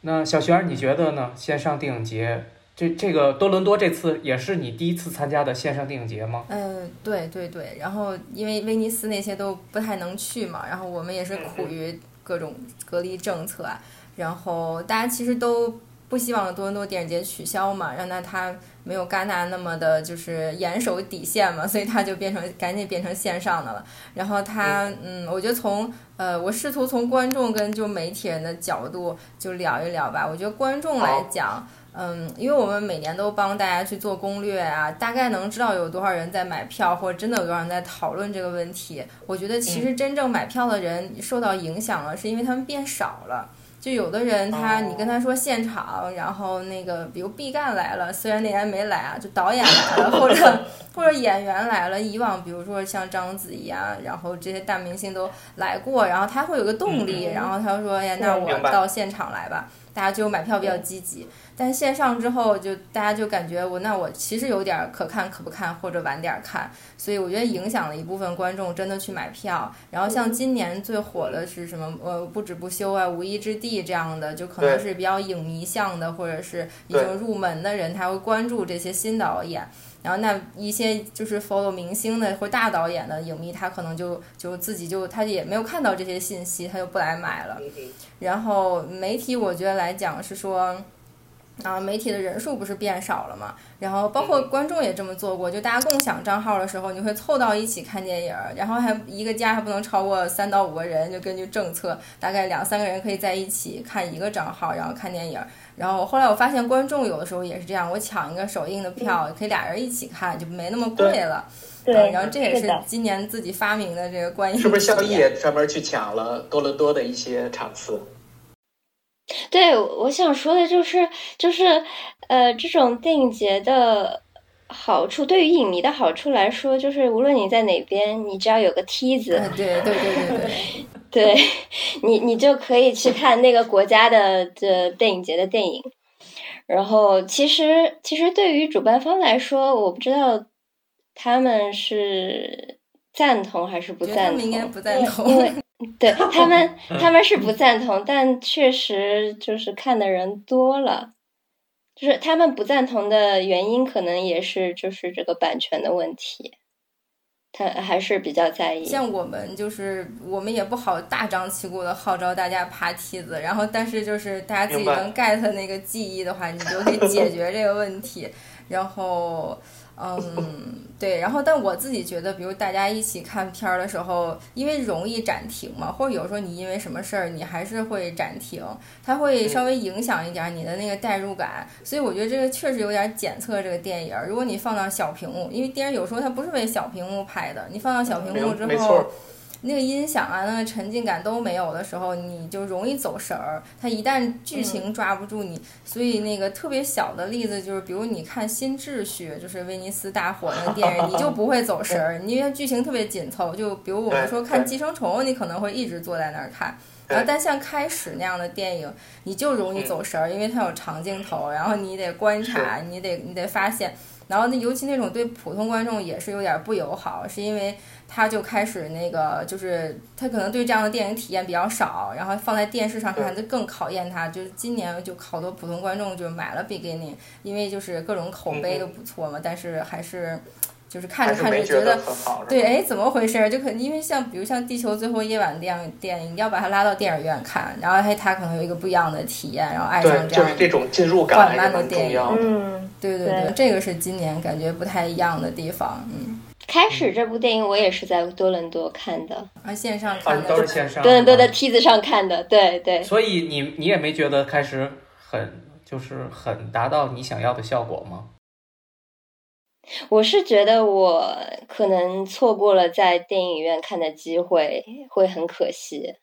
那小璇，你觉得呢？线上电影节，这这个多伦多这次也是你第一次参加的线上电影节吗？嗯，对对对。然后因为威尼斯那些都不太能去嘛，然后我们也是苦于各种隔离政策啊，然后大家其实都不希望多伦多电影节取消嘛，让那他。没有戛纳那么的，就是严守底线嘛，所以他就变成赶紧变成线上的了。然后他，嗯，我觉得从呃，我试图从观众跟就媒体人的角度就聊一聊吧。我觉得观众来讲，嗯，因为我们每年都帮大家去做攻略啊，大概能知道有多少人在买票，或者真的有多少人在讨论这个问题。我觉得其实真正买票的人受到影响了，是因为他们变少了。就有的人他，你跟他说现场，然后那个比如毕赣来了，虽然那天没来啊，就导演来了，或者 [laughs] 或者演员来了，以往比如说像章子怡啊，然后这些大明星都来过，然后他会有个动力，然后他说，哎呀，那我到现场来吧。大家就买票比较积极，但线上之后就大家就感觉我那我其实有点可看可不看或者晚点看，所以我觉得影响了一部分观众真的去买票。然后像今年最火的是什么呃不止不休啊无依之地这样的，就可能是比较影迷向的或者是已经入门的人，他会关注这些新导演。然后那一些就是 follow 明星的或大导演的影迷，他可能就就自己就他也没有看到这些信息，他就不来买了。然后媒体我觉得来讲是说。啊，媒体的人数不是变少了嘛？然后包括观众也这么做过，就大家共享账号的时候，你会凑到一起看电影，然后还一个家还不能超过三到五个人，就根据政策，大概两三个人可以在一起看一个账号，然后看电影。然后后来我发现观众有的时候也是这样，我抢一个首映的票，可以俩人一起看，就没那么贵了。对，然后这也是今年自己发明的这个观影。是不是肖毅也专门去抢了多伦多的一些场次？对，我想说的就是，就是，呃，这种电影节的好处，对于影迷的好处来说，就是无论你在哪边，你只要有个梯子，对对对对对，对 [laughs] 你你就可以去看那个国家的这电影节的电影。然后，其实其实对于主办方来说，我不知道他们是赞同还是不赞同，[laughs] 他们应该不赞同，因为。对他们，他们是不赞同，但确实就是看的人多了，就是他们不赞同的原因，可能也是就是这个版权的问题，他还是比较在意。像我们就是我们也不好大张旗鼓的号召大家爬梯子，然后但是就是大家自己能 get 那个记忆的话，你就可以解决这个问题，然后。嗯，对，然后但我自己觉得，比如大家一起看片儿的时候，因为容易暂停嘛，或者有时候你因为什么事儿，你还是会暂停，它会稍微影响一点你的那个代入感，所以我觉得这个确实有点检测这个电影。如果你放到小屏幕，因为电影有时候它不是为小屏幕拍的，你放到小屏幕之后。那个音响啊，那个沉浸感都没有的时候，你就容易走神儿。它一旦剧情抓不住你，所以那个特别小的例子就是，比如你看《新秩序》，就是威尼斯大火那个电影，[laughs] 你就不会走神儿，因为剧情特别紧凑。就比如我们说看《寄生虫》，你可能会一直坐在那儿看。然后，但像开始那样的电影，你就容易走神儿，因为它有长镜头，然后你得观察，你得你得发现。然后那尤其那种对普通观众也是有点不友好，是因为他就开始那个就是他可能对这样的电影体验比较少，然后放在电视上看就更考验他。就是今年就好多普通观众就买了 Beginning，因为就是各种口碑都不错嘛，但是还是。就是看着看着觉得，对，哎，怎么回事？就可能因为像比如像《地球最后夜晚》这样电影，要把它拉到电影院看，然后嘿，他可能有一个不一样的体验，然后爱上这样就是这种进入感缓慢的电影。嗯，对对对，这个是今年感觉不太一样的地方。嗯，开始这部电影我也是在多伦多看的，啊，线上看的，都是线上，多伦多的梯子上看的，对对。所以你你也没觉得开始很就是很达到你想要的效果吗？我是觉得我可能错过了在电影院看的机会，会很可惜。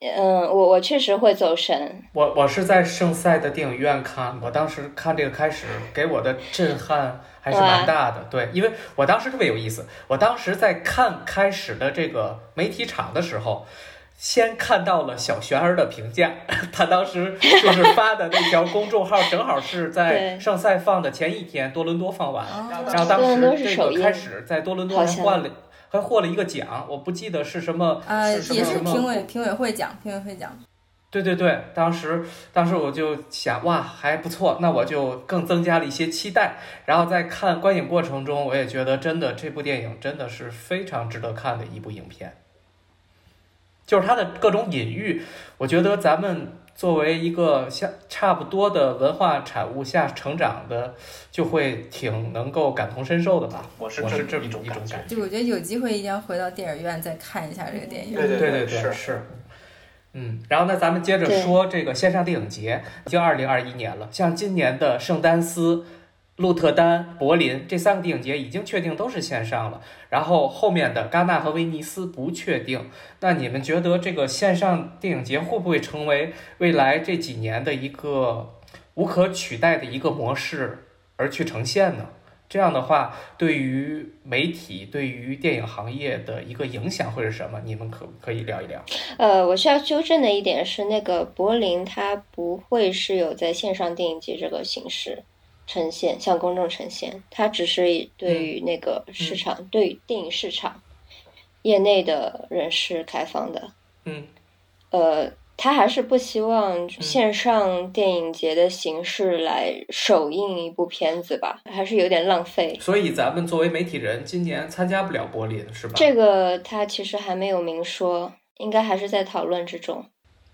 嗯，我我确实会走神。我我是在圣赛的电影院看，我当时看这个开始给我的震撼还是蛮大的。对，因为我当时特别有意思，我当时在看开始的这个媒体场的时候。先看到了小璇儿的评价，[laughs] 他当时就是发的那条公众号，正好是在上赛放的前一天，多伦多放完，然后当时这个开始在多伦多还换了，还获了一个奖，我不记得是什么，呃，也是评委评委会奖，评委会奖。对对对，当时当时我就想，哇，还不错，那我就更增加了一些期待。然后在看观影过程中，我也觉得真的这部电影真的是非常值得看的一部影片。就是它的各种隐喻，我觉得咱们作为一个像差不多的文化产物下成长的，就会挺能够感同身受的吧。我是我是这么一种感觉。就我觉得有机会一定要回到电影院再看一下这个电影。对对对对是。嗯，然后呢，咱们接着说这个线上电影节，已经二零二一年了，像今年的圣丹斯。鹿特丹、柏林这三个电影节已经确定都是线上了，然后后面的戛纳和威尼斯不确定。那你们觉得这个线上电影节会不会成为未来这几年的一个无可取代的一个模式而去呈现呢？这样的话，对于媒体、对于电影行业的一个影响会是什么？你们可不可以聊一聊？呃，我需要纠正的一点是，那个柏林它不会是有在线上电影节这个形式。呈现向公众呈现，它只是对于那个市场，对于电影市场业内的人士开放的。嗯，呃，他还是不希望线上电影节的形式来首映一部片子吧，还是有点浪费。所以咱们作为媒体人，今年参加不了柏林，是吧？这个他其实还没有明说，应该还是在讨论之中。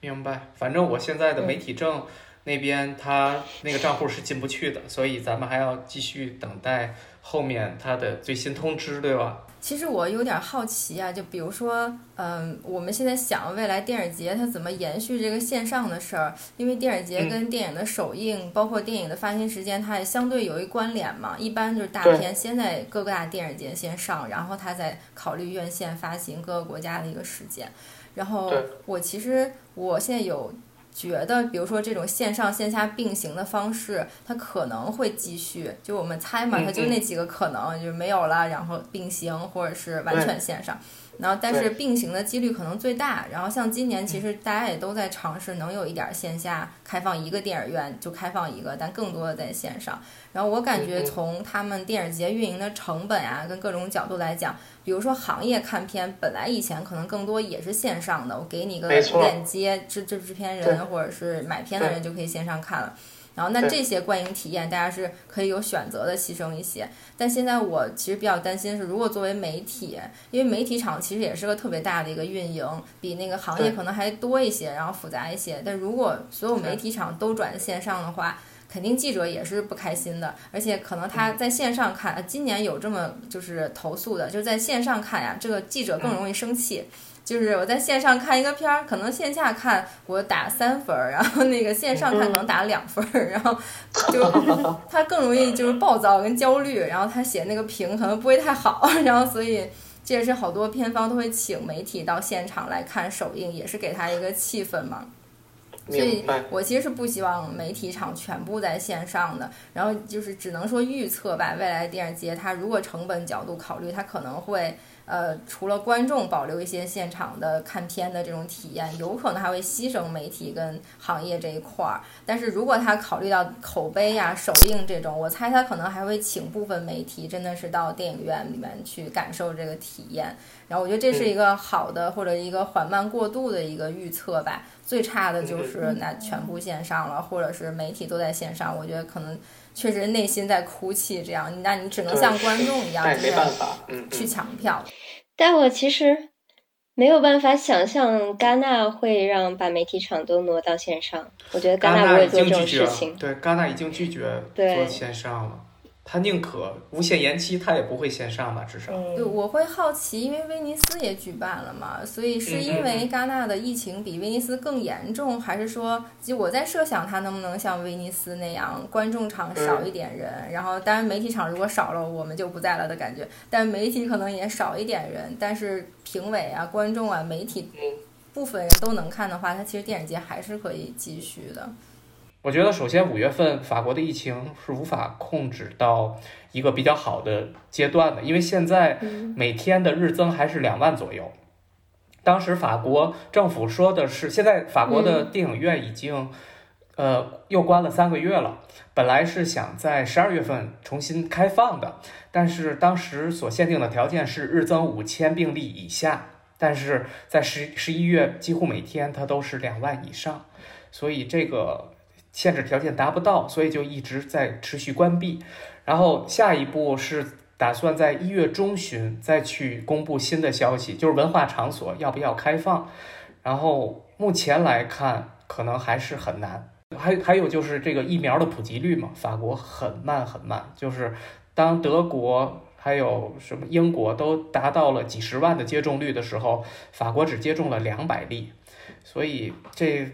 明白，反正我现在的媒体证。那边他那个账户是进不去的，所以咱们还要继续等待后面他的最新通知，对吧？其实我有点好奇啊，就比如说，嗯，我们现在想未来电影节它怎么延续这个线上的事儿，因为电影节跟电影的首映，包括电影的发行时间，它也相对有一关联嘛。一般就是大片先在各个大电影节先上，然后它再考虑院线发行各个国家的一个时间。然后我其实我现在有。觉得，比如说这种线上线下并行的方式，它可能会继续。就我们猜嘛，它就那几个可能，就是没有了，然后并行，或者是完全线上。然后，但是并行的几率可能最大。然后，像今年其实大家也都在尝试，能有一点线下开放一个电影院就开放一个，但更多的在线上。然后我感觉从他们电影节运营的成本啊，跟各种角度来讲，比如说行业看片，本来以前可能更多也是线上的，我给你个链接，制制制片人或者是买片的人就可以线上看了。然后，那这些观影体验，大家是可以有选择的，牺牲一些。但现在我其实比较担心是，如果作为媒体，因为媒体厂其实也是个特别大的一个运营，比那个行业可能还多一些，然后复杂一些。但如果所有媒体厂都转线上的话，肯定记者也是不开心的。而且可能他在线上看，今年有这么就是投诉的，就是在线上看呀，这个记者更容易生气。就是我在线上看一个片儿，可能线下看我打三分儿，然后那个线上看可能打两分儿，然后就 [laughs] 他更容易就是暴躁跟焦虑，然后他写那个评可能不会太好，[laughs] 然后所以这也是好多片方都会请媒体到现场来看首映，也是给他一个气氛嘛。所以我其实是不希望媒体场全部在线上的，然后就是只能说预测吧，未来电影节它如果成本角度考虑，它可能会。呃，除了观众保留一些现场的看片的这种体验，有可能还会牺牲媒体跟行业这一块儿。但是如果他考虑到口碑呀、首映这种，我猜他可能还会请部分媒体，真的是到电影院里面去感受这个体验。然后我觉得这是一个好的或者一个缓慢过渡的一个预测吧。最差的就是那全部线上了，或者是媒体都在线上，我觉得可能。确实内心在哭泣，这样，那你只能像观众一样，没办法，去抢票。但我其实没有办法想象戛纳会让把媒体场都挪到线上。我觉得戛纳不会做这种事情。对，戛纳已经拒绝做线上了。他宁可无限延期，他也不会线上吧？至少，对，我会好奇，因为威尼斯也举办了嘛，所以是因为戛纳的疫情比威尼斯更严重，还是说，就我在设想它能不能像威尼斯那样，观众场少一点人，然后当然媒体场如果少了，我们就不在了的感觉，但媒体可能也少一点人，但是评委啊、观众啊、媒体部分人都能看的话，它其实电影节还是可以继续的。我觉得，首先五月份法国的疫情是无法控制到一个比较好的阶段的，因为现在每天的日增还是两万左右。当时法国政府说的是，现在法国的电影院已经呃又关了三个月了，本来是想在十二月份重新开放的，但是当时所限定的条件是日增五千病例以下，但是在十十一月几乎每天它都是两万以上，所以这个。限制条件达不到，所以就一直在持续关闭。然后下一步是打算在一月中旬再去公布新的消息，就是文化场所要不要开放。然后目前来看，可能还是很难。还还有就是这个疫苗的普及率嘛，法国很慢很慢。就是当德国还有什么英国都达到了几十万的接种率的时候，法国只接种了两百例。所以这。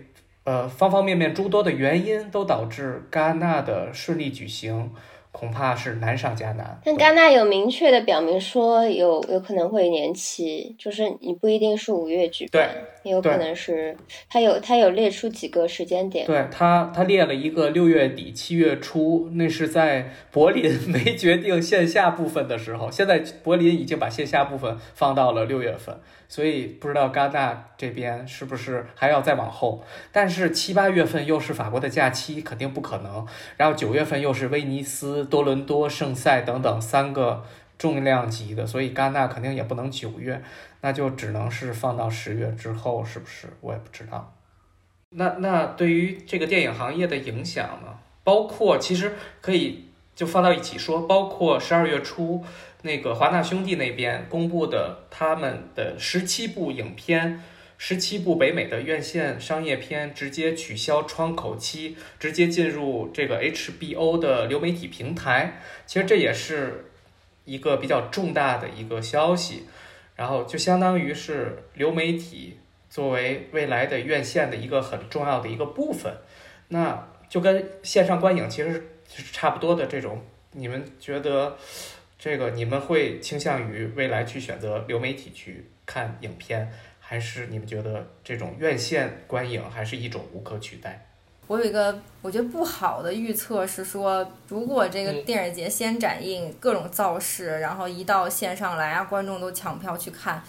呃，方方面面诸多的原因都导致戛纳的顺利举行，恐怕是难上加难。但戛纳有明确的表明说，有有可能会延期，就是你不一定是五月举办，也有可能是他有他有列出几个时间点。对他，他列了一个六月底七月初，那是在柏林 [laughs] 没决定线下部分的时候，现在柏林已经把线下部分放到了六月份。所以不知道戛纳这边是不是还要再往后，但是七八月份又是法国的假期，肯定不可能。然后九月份又是威尼斯、多伦多、圣塞等等三个重量级的，所以戛纳肯定也不能九月，那就只能是放到十月之后，是不是？我也不知道。那那对于这个电影行业的影响呢？包括其实可以就放到一起说，包括十二月初。那个华纳兄弟那边公布的他们的十七部影片，十七部北美的院线商业片直接取消窗口期，直接进入这个 HBO 的流媒体平台。其实这也是一个比较重大的一个消息，然后就相当于是流媒体作为未来的院线的一个很重要的一个部分。那就跟线上观影其实是差不多的这种，你们觉得？这个你们会倾向于未来去选择流媒体去看影片，还是你们觉得这种院线观影还是一种无可取代？我有一个我觉得不好的预测是说，如果这个电影节先展映各种造势，然后一到线上来啊，观众都抢票去看，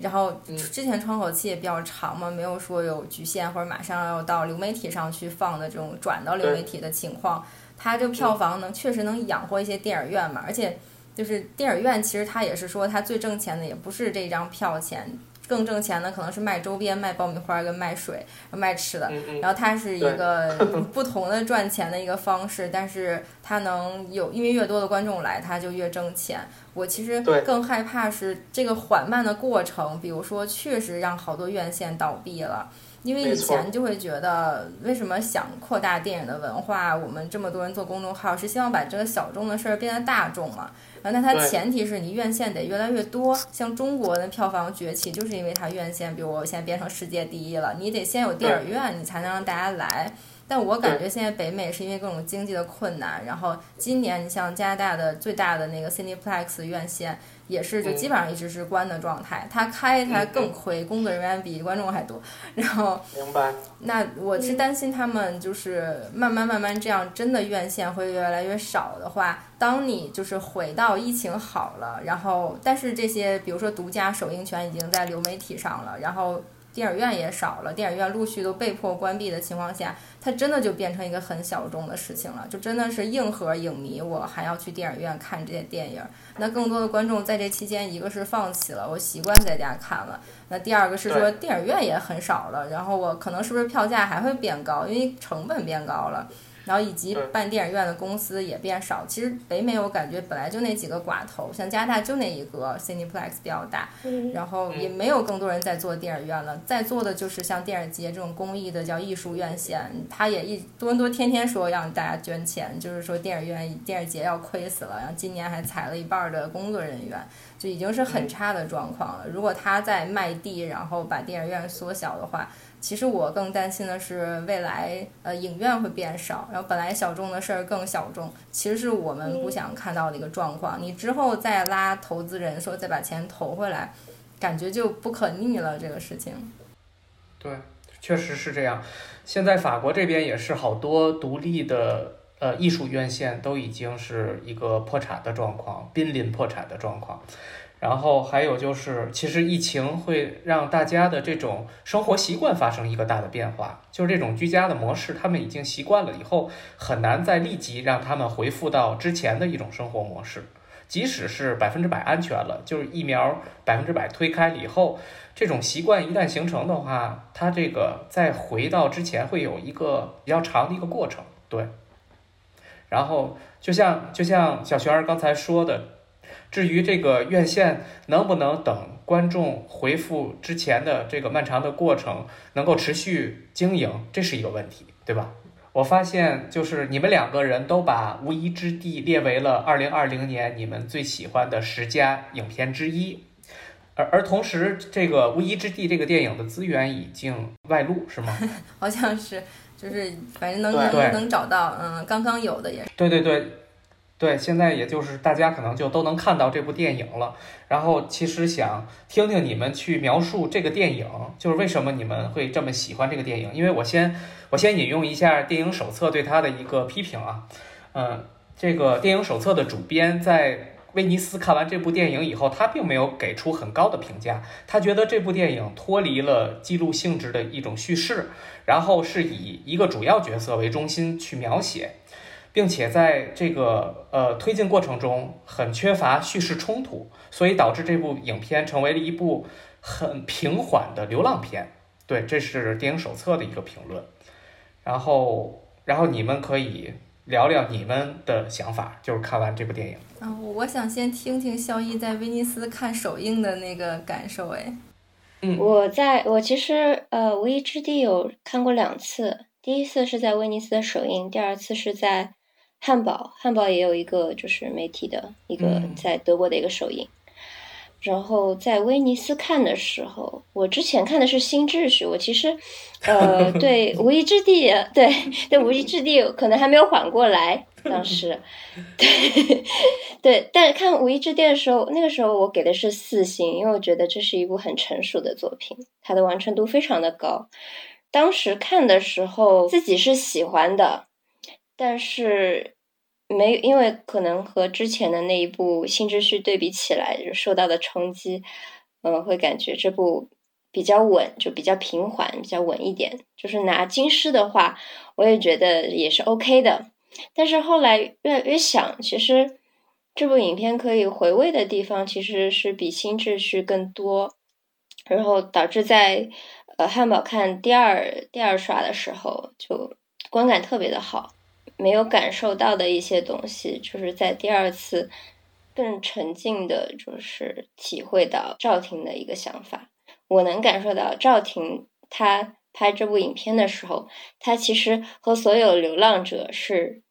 然后之前窗口期也比较长嘛，没有说有局限或者马上要到流媒体上去放的这种转到流媒体的情况，它这个票房能确实能养活一些电影院嘛，而且。就是电影院，其实他也是说，他最挣钱的也不是这张票钱，更挣钱的可能是卖周边、卖爆米花跟卖水、卖吃的。然后它是一个 [laughs] 不同的赚钱的一个方式，但是它能有，因为越多的观众来，它就越挣钱。我其实更害怕是这个缓慢的过程，比如说确实让好多院线倒闭了。因为以前就会觉得，为什么想扩大电影的文化？我们这么多人做公众号，是希望把这个小众的事儿变得大众嘛？啊，那它前提是你院线得越来越多。像中国的票房崛起，就是因为它院线，比如我现在变成世界第一了，你得先有电影院，你才能让大家来。但我感觉现在北美是因为各种经济的困难，然后今年你像加拿大的最大的那个 Cineplex 院线。也是，就基本上一直是关的状态。他开他更亏，工作人员比观众还多。然后，明白。那我是担心他们就是慢慢慢慢这样，真的院线会越来越少的话，当你就是回到疫情好了，然后但是这些比如说独家首映权已经在流媒体上了，然后。电影院也少了，电影院陆续都被迫关闭的情况下，它真的就变成一个很小众的事情了，就真的是硬核影迷，我还要去电影院看这些电影。那更多的观众在这期间，一个是放弃了，我习惯在家看了；那第二个是说电影院也很少了，然后我可能是不是票价还会变高，因为成本变高了。然后以及办电影院的公司也变少。其实北美我感觉本来就那几个寡头，像加拿大就那一个 Cineplex 比较大，然后也没有更多人在做电影院了。在做的就是像电影节这种公益的叫艺术院线，他也一多伦多天天说让大家捐钱，就是说电影院电影节要亏死了，然后今年还裁了一半的工作人员，就已经是很差的状况了。如果他在卖地，然后把电影院缩小的话。其实我更担心的是未来，呃，影院会变少，然后本来小众的事儿更小众，其实是我们不想看到的一个状况。你之后再拉投资人说再把钱投回来，感觉就不可逆了这个事情。对，确实是这样。现在法国这边也是好多独立的呃艺术院线都已经是一个破产的状况，濒临破产的状况。然后还有就是，其实疫情会让大家的这种生活习惯发生一个大的变化，就是这种居家的模式，他们已经习惯了以后，很难再立即让他们恢复到之前的一种生活模式。即使是百分之百安全了，就是疫苗百分之百推开了以后，这种习惯一旦形成的话，它这个再回到之前会有一个比较长的一个过程。对。然后就像就像小璇儿刚才说的。至于这个院线能不能等观众回复之前的这个漫长的过程，能够持续经营，这是一个问题，对吧？我发现就是你们两个人都把《无依之地》列为了二零二零年你们最喜欢的十佳影片之一，而而同时，这个《无依之地》这个电影的资源已经外露，是吗？[laughs] 好像是，就是反正能能能找到，嗯，刚刚有的也是。对对对。对，现在也就是大家可能就都能看到这部电影了。然后其实想听听你们去描述这个电影，就是为什么你们会这么喜欢这个电影？因为我先我先引用一下电影手册对它的一个批评啊，嗯，这个电影手册的主编在威尼斯看完这部电影以后，他并没有给出很高的评价，他觉得这部电影脱离了记录性质的一种叙事，然后是以一个主要角色为中心去描写。并且在这个呃推进过程中很缺乏叙事冲突，所以导致这部影片成为了一部很平缓的流浪片。对，这是电影手册的一个评论。然后，然后你们可以聊聊你们的想法，就是看完这部电影。啊，我想先听听肖一在威尼斯看首映的那个感受。哎，嗯，我在我其实呃《无依之地》有看过两次，第一次是在威尼斯的首映，第二次是在。汉堡，汉堡也有一个就是媒体的一个在德国的一个首映，然后在威尼斯看的时候，我之前看的是新秩序，我其实，呃，[laughs] 对无依之地，对对无依之地可能还没有缓过来，当时，对对，但看无依之地的时候，那个时候我给的是四星，因为我觉得这是一部很成熟的作品，它的完成度非常的高，当时看的时候自己是喜欢的。但是没，因为可能和之前的那一部《新秩序》对比起来，就受到的冲击，嗯，会感觉这部比较稳，就比较平缓，比较稳一点。就是拿金狮的话，我也觉得也是 OK 的。但是后来越越想，其实这部影片可以回味的地方其实是比《新秩序》更多，然后导致在呃汉堡看第二第二刷的时候，就观感特别的好。没有感受到的一些东西，就是在第二次更沉浸的，就是体会到赵婷的一个想法。我能感受到赵婷她拍这部影片的时候，她其实和所有流浪者是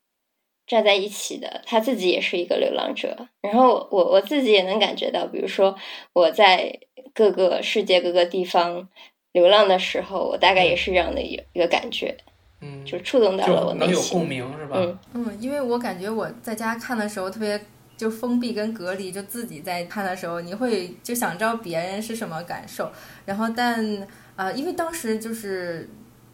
站在一起的，她自己也是一个流浪者。然后我我自己也能感觉到，比如说我在各个世界各个地方流浪的时候，我大概也是这样的一个感觉。就触动到了我能有。共鸣是吧？嗯嗯，因为我感觉我在家看的时候特别就封闭跟隔离，就自己在看的时候，你会就想知道别人是什么感受，然后但呃，因为当时就是。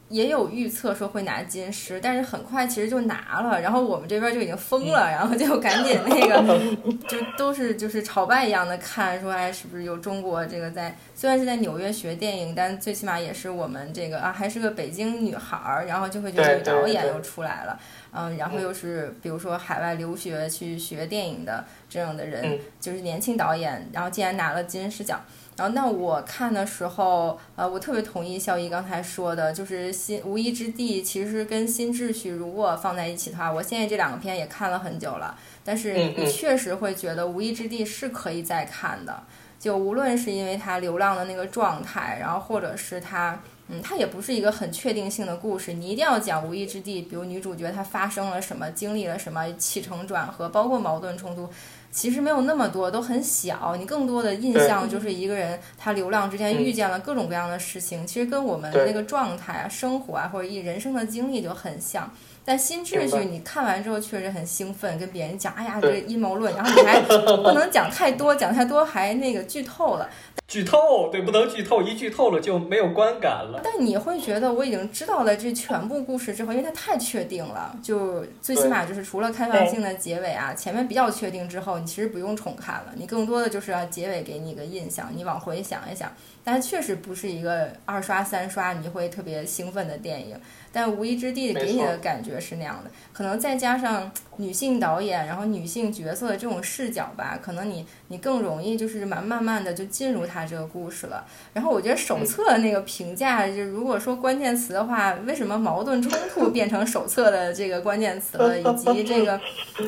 也有预测说会拿金狮，但是很快其实就拿了，然后我们这边就已经疯了，然后就赶紧那个，[laughs] 就都是就是朝拜一样的看，说哎是不是有中国这个在，虽然是在纽约学电影，但最起码也是我们这个啊还是个北京女孩儿，然后就会觉得导演又出来了。嗯，然后又是比如说海外留学去学电影的这样的人，嗯就是年轻导演，然后竟然拿了金狮奖。然后那我看的时候，呃，我特别同意肖一刚才说的，就是新无依之地其实跟新秩序如果放在一起的话，我现在这两个片也看了很久了，但是你确实会觉得无依之地是可以再看的。就无论是因为他流浪的那个状态，然后或者是他，嗯，它也不是一个很确定性的故事，你一定要讲无意之地，比如女主角她发生了什么，经历了什么起承转合，包括矛盾冲突，其实没有那么多，都很小。你更多的印象就是一个人他流浪之间嗯遇见了各种各样的事情，其实跟我们那个状态啊、生活啊或者一人生的经历就很像。但新秩序，你看完之后确实很兴奋，跟别人讲，哎呀，这阴谋论，然后你还 [laughs] 不能讲太多，讲太多还那个剧透了。剧透对，不能剧透，一剧透了就没有观感了。但你会觉得我已经知道了这全部故事之后，因为它太确定了，就最起码就是除了开放性的结尾啊，前面比较确定之后，你其实不用重看了，你更多的就是要结尾给你一个印象，你往回想一想。但确实不是一个二刷三刷你会特别兴奋的电影，但《无依之地》给你的感觉是那样的，可能再加上女性导演，然后女性角色的这种视角吧，可能你你更容易就是慢慢慢的就进入他这个故事了。然后我觉得手册那个评价，就如果说关键词的话，为什么矛盾冲突变成手册的这个关键词了，以及这个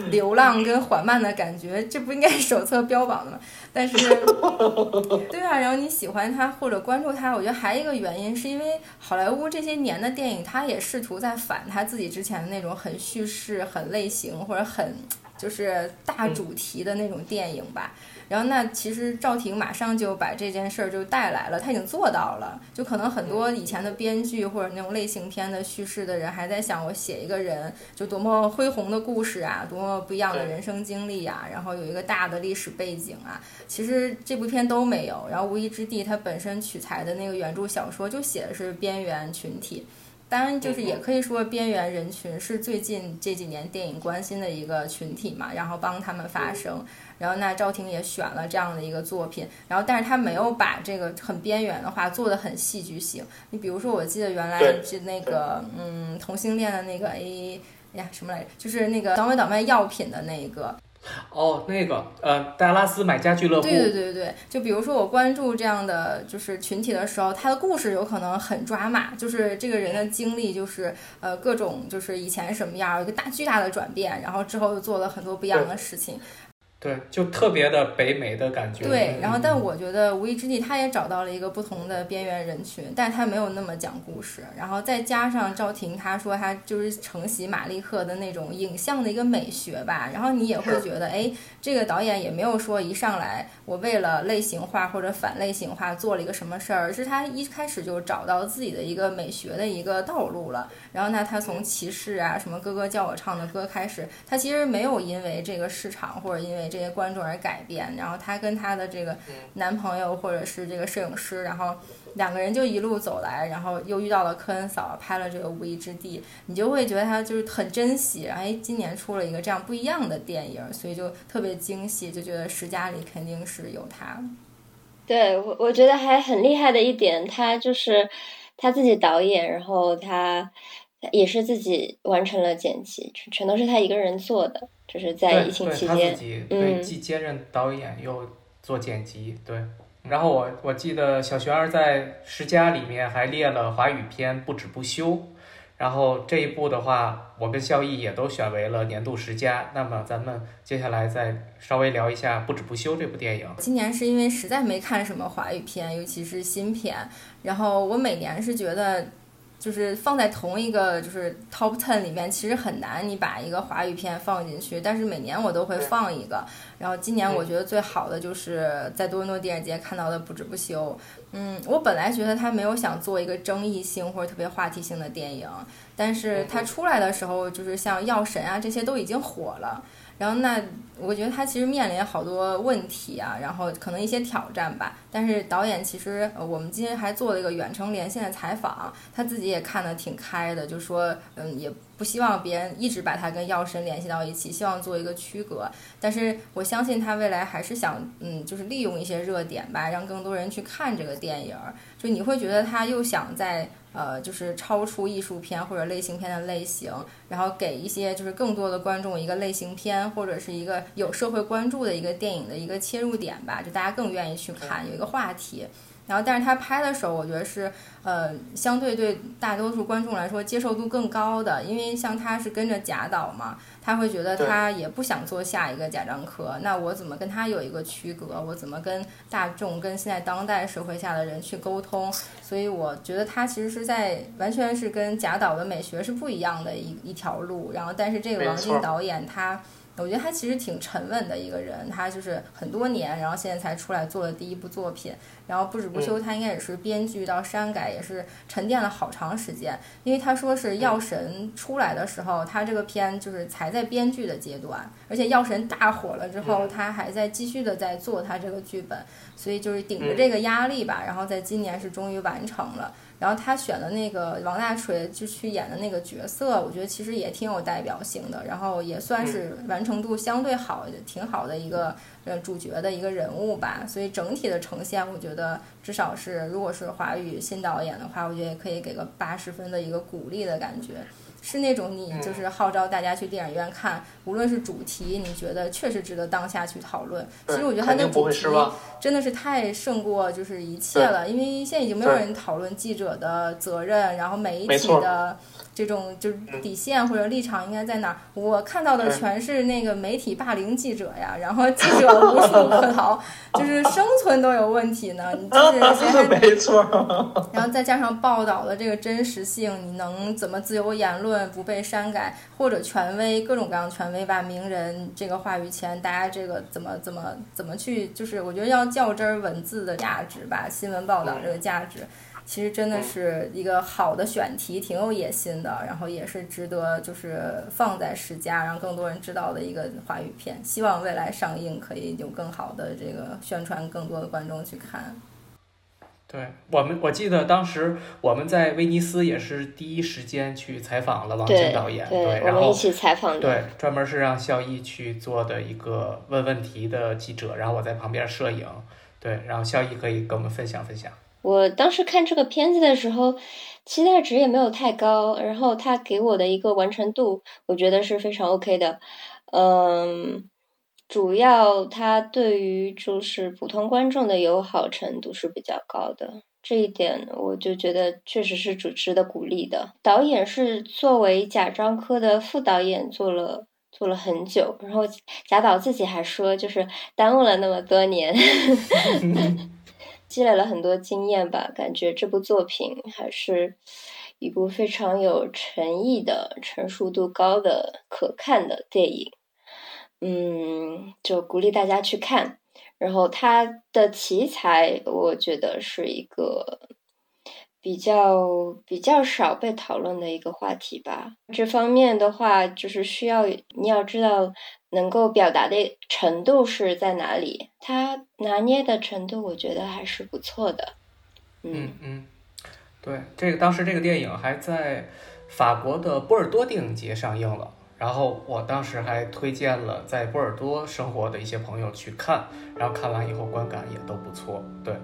流浪跟缓慢的感觉，这不应该是手册标榜的吗？但是，[laughs] 对啊，然后你喜欢它或者关注他，我觉得还有一个原因是因为好莱坞这些年的电影，他也试图在反他自己之前的那种很叙事、很类型或者很就是大主题的那种电影吧。然后那其实赵婷马上就把这件事儿就带来了，他已经做到了。就可能很多以前的编剧或者那种类型片的叙事的人还在想，我写一个人就多么恢宏的故事啊，多么不一样的人生经历啊，然后有一个大的历史背景啊。其实这部片都没有。然后《无依之地》它本身取材的那个原著小说就写的是边缘群体。当然，就是也可以说边缘人群是最近这几年电影关心的一个群体嘛，然后帮他们发声。然后那赵婷也选了这样的一个作品，然后但是他没有把这个很边缘的话做的很戏剧性。你比如说，我记得原来是那个嗯同性恋的那个 A 哎呀什么来着，就是那个倒卖倒卖药品的那个，[laughs] 哦，那个呃，达拉斯买家俱乐部，对对对对对，就比如说我关注这样的就是群体的时候，他的故事有可能很抓马，就是这个人的经历就是呃各种就是以前什么样，有一个大巨大的转变，然后之后又做了很多不一样的事情。对，就特别的北美的感觉。对，然后嗯但我觉得《无依之地》他也找到了一个不同的边缘人群，但是他没有那么讲故事。然后再加上赵婷，他说他就是承袭马利克的那种影像的一个美学吧，然后你也会觉得，哎，这个导演也没有说一上来我为了类型化或者反类型化做了一个什么事儿，而是他一开始就找到自己的一个美学的一个道路了。然后呢，他从骑士啊什么哥哥教我唱的歌开始，他其实没有因为这个市场或者因为这些观众而改变。然后她跟她的这个男朋友或者是这个摄影师，然后两个人就一路走来，然后又遇到了科恩嫂，拍了这个《无依之地》，你就会觉得她就是很珍惜。哎，今年出了一个这样不一样的电影，所以就特别惊喜，就觉得十佳里肯定是有她。对我，我觉得还很厉害的一点，她就是他自己导演，然后他也是自己完成了剪辑，全全都是他一个人做的，就是在疫情对他期间自。己嗯对既兼任导演又做剪辑，对。然后我我记得小璇儿在十佳里面还列了华语片《不止不休》，然后这一部的话，我跟肖毅也都选为了年度十佳。那么咱们接下来再稍微聊一下《不止不休》这部电影。今年是因为实在没看什么华语片，尤其是新片。然后我每年是觉得，就是放在同一个就是 top ten 里面，其实很难你把一个华语片放进去。但是每年我都会放一个。然后今年我觉得最好的就是在多伦多电影节看到的《不止不休》。嗯，我本来觉得他没有想做一个争议性或者特别话题性的电影，但是他出来的时候，就是像《药神》啊这些都已经火了。然后那我觉得他其实面临好多问题啊，然后可能一些挑战吧。但是导演其实，呃，我们今天还做了一个远程连线的采访，他自己也看得挺开的，就说，嗯，也不希望别人一直把他跟药神联系到一起，希望做一个区隔。但是我相信他未来还是想，嗯，就是利用一些热点吧，让更多人去看这个电影。就你会觉得他又想在。呃，就是超出艺术片或者类型片的类型，然后给一些就是更多的观众一个类型片或者是一个有社会关注的一个电影的一个切入点吧，就大家更愿意去看，有一个话题。然后，但是他拍的时候，我觉得是，呃，相对对大多数观众来说接受度更高的，因为像他是跟着贾导嘛，他会觉得他也不想做下一个贾樟柯，那我怎么跟他有一个区隔？我怎么跟大众、跟现在当代社会下的人去沟通？所以我觉得他其实是在完全是跟贾导的美学是不一样的一一条路。然后，但是这个王晶导演他。我觉得他其实挺沉稳的一个人，他就是很多年，然后现在才出来做的第一部作品，然后不止不休，他应该也是编剧到删改，也是沉淀了好长时间。因为他说是《药神》出来的时候，他这个片就是才在编剧的阶段，而且《药神》大火了之后，他还在继续的在做他这个剧本，所以就是顶着这个压力吧，然后在今年是终于完成了。然后他选的那个王大锤就去演的那个角色，我觉得其实也挺有代表性的，然后也算是完成度相对好、挺好的一个呃主角的一个人物吧。所以整体的呈现，我觉得至少是如果是华语新导演的话，我觉得也可以给个八十分的一个鼓励的感觉。是那种你就是号召大家去电影院看，无论是主题，你觉得确实值得当下去讨论。其实我觉得它的主题真的是太胜过就是一切了，因为现在已经没有人讨论记者的责任，然后媒体的。这种就是底线或者立场应该在哪儿？我看到的全是那个媒体霸凌记者呀，然后记者无处可逃，就是生存都有问题呢。你就是这些，没错。然后再加上报道的这个真实性，你能怎么自由言论不被删改？或者权威各种各样的权威吧，名人这个话语权，大家这个怎么怎么怎么去？就是我觉得要较真儿文字的价值吧，新闻报道这个价值。其实真的是一个好的选题，挺有野心的，然后也是值得就是放在十佳，让更多人知道的一个华语片。希望未来上映可以有更好的这个宣传，更多的观众去看。对我们，我记得当时我们在威尼斯也是第一时间去采访了王晶导演，对，然后一起采访的，对，专门是让肖毅去做的一个问问题的记者，然后我在旁边摄影，对，然后肖毅可以跟我们分享分享。我当时看这个片子的时候，期待值也没有太高，然后他给我的一个完成度，我觉得是非常 OK 的。嗯，主要他对于就是普通观众的友好程度是比较高的，这一点我就觉得确实是主持的鼓励的。导演是作为贾樟柯的副导演做了做了很久，然后贾导自己还说，就是耽误了那么多年。[laughs] 积累了很多经验吧，感觉这部作品还是一部非常有诚意的、成熟度高的、可看的电影。嗯，就鼓励大家去看。然后它的题材，我觉得是一个比较比较少被讨论的一个话题吧。这方面的话，就是需要你要知道。能够表达的程度是在哪里？他拿捏的程度，我觉得还是不错的。嗯嗯，对，这个当时这个电影还在法国的波尔多电影节上映了，然后我当时还推荐了在波尔多生活的一些朋友去看，然后看完以后观感也都不错。对。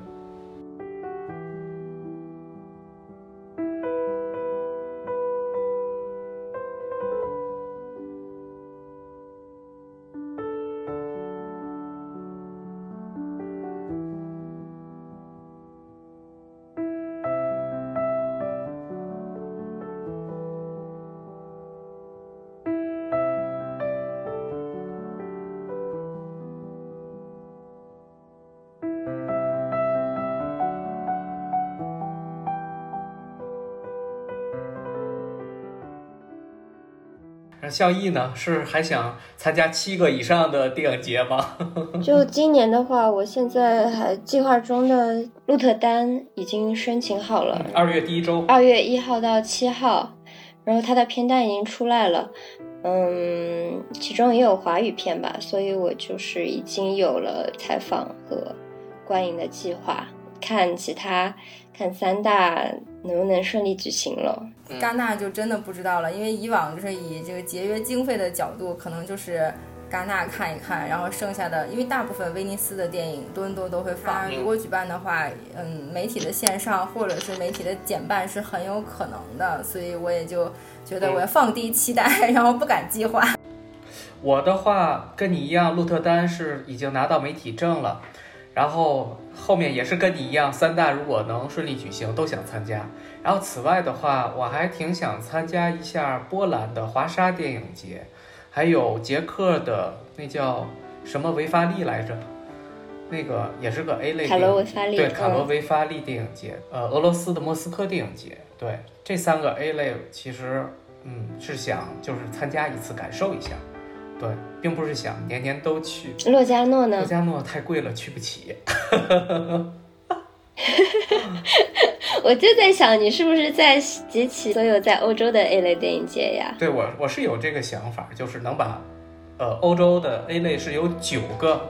孝义呢？是还想参加七个以上的电影节吗？[laughs] 就今年的话，我现在还计划中的鹿特丹已经申请好了，二月第一周，二月一号到七号，然后它的片单已经出来了，嗯，其中也有华语片吧，所以我就是已经有了采访和观影的计划，看其他看三大能不能顺利举行了。戛纳就真的不知道了，因为以往就是以这个节约经费的角度，可能就是戛纳看一看，然后剩下的，因为大部分威尼斯的电影多伦多都会放。如果举办的话，嗯，媒体的线上或者是媒体的减半是很有可能的，所以我也就觉得我要放低期待，[laughs] 然后不敢计划。我的话跟你一样，鹿特丹是已经拿到媒体证了。然后后面也是跟你一样，三大如果能顺利举行，都想参加。然后此外的话，我还挺想参加一下波兰的华沙电影节，还有捷克的那叫什么维发利来着，那个也是个 A 类。卡罗维发利。对，卡罗维发利电影节。呃，俄罗斯的莫斯科电影节。对，这三个 A 类其实，嗯，是想就是参加一次，感受一下。对，并不是想年年都去。洛迦诺呢？洛迦诺太贵了，去不起。[laughs] 我就在想，你是不是在集齐所有在欧洲的 A 类电影节呀？对我，我是有这个想法，就是能把，呃，欧洲的 A 类是有九个。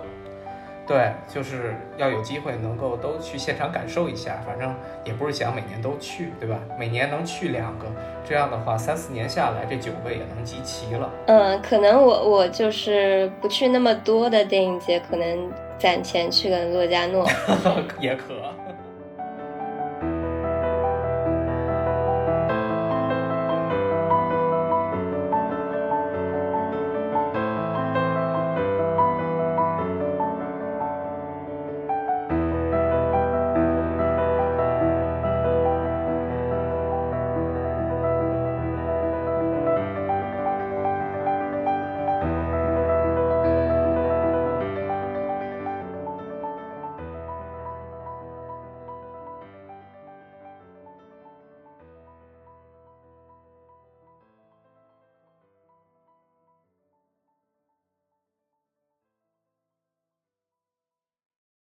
对，就是要有机会能够都去现场感受一下，反正也不是想每年都去，对吧？每年能去两个，这样的话三四年下来，这九个也能集齐了。嗯，可能我我就是不去那么多的电影节，可能攒钱去个洛迦诺 [laughs] 也可。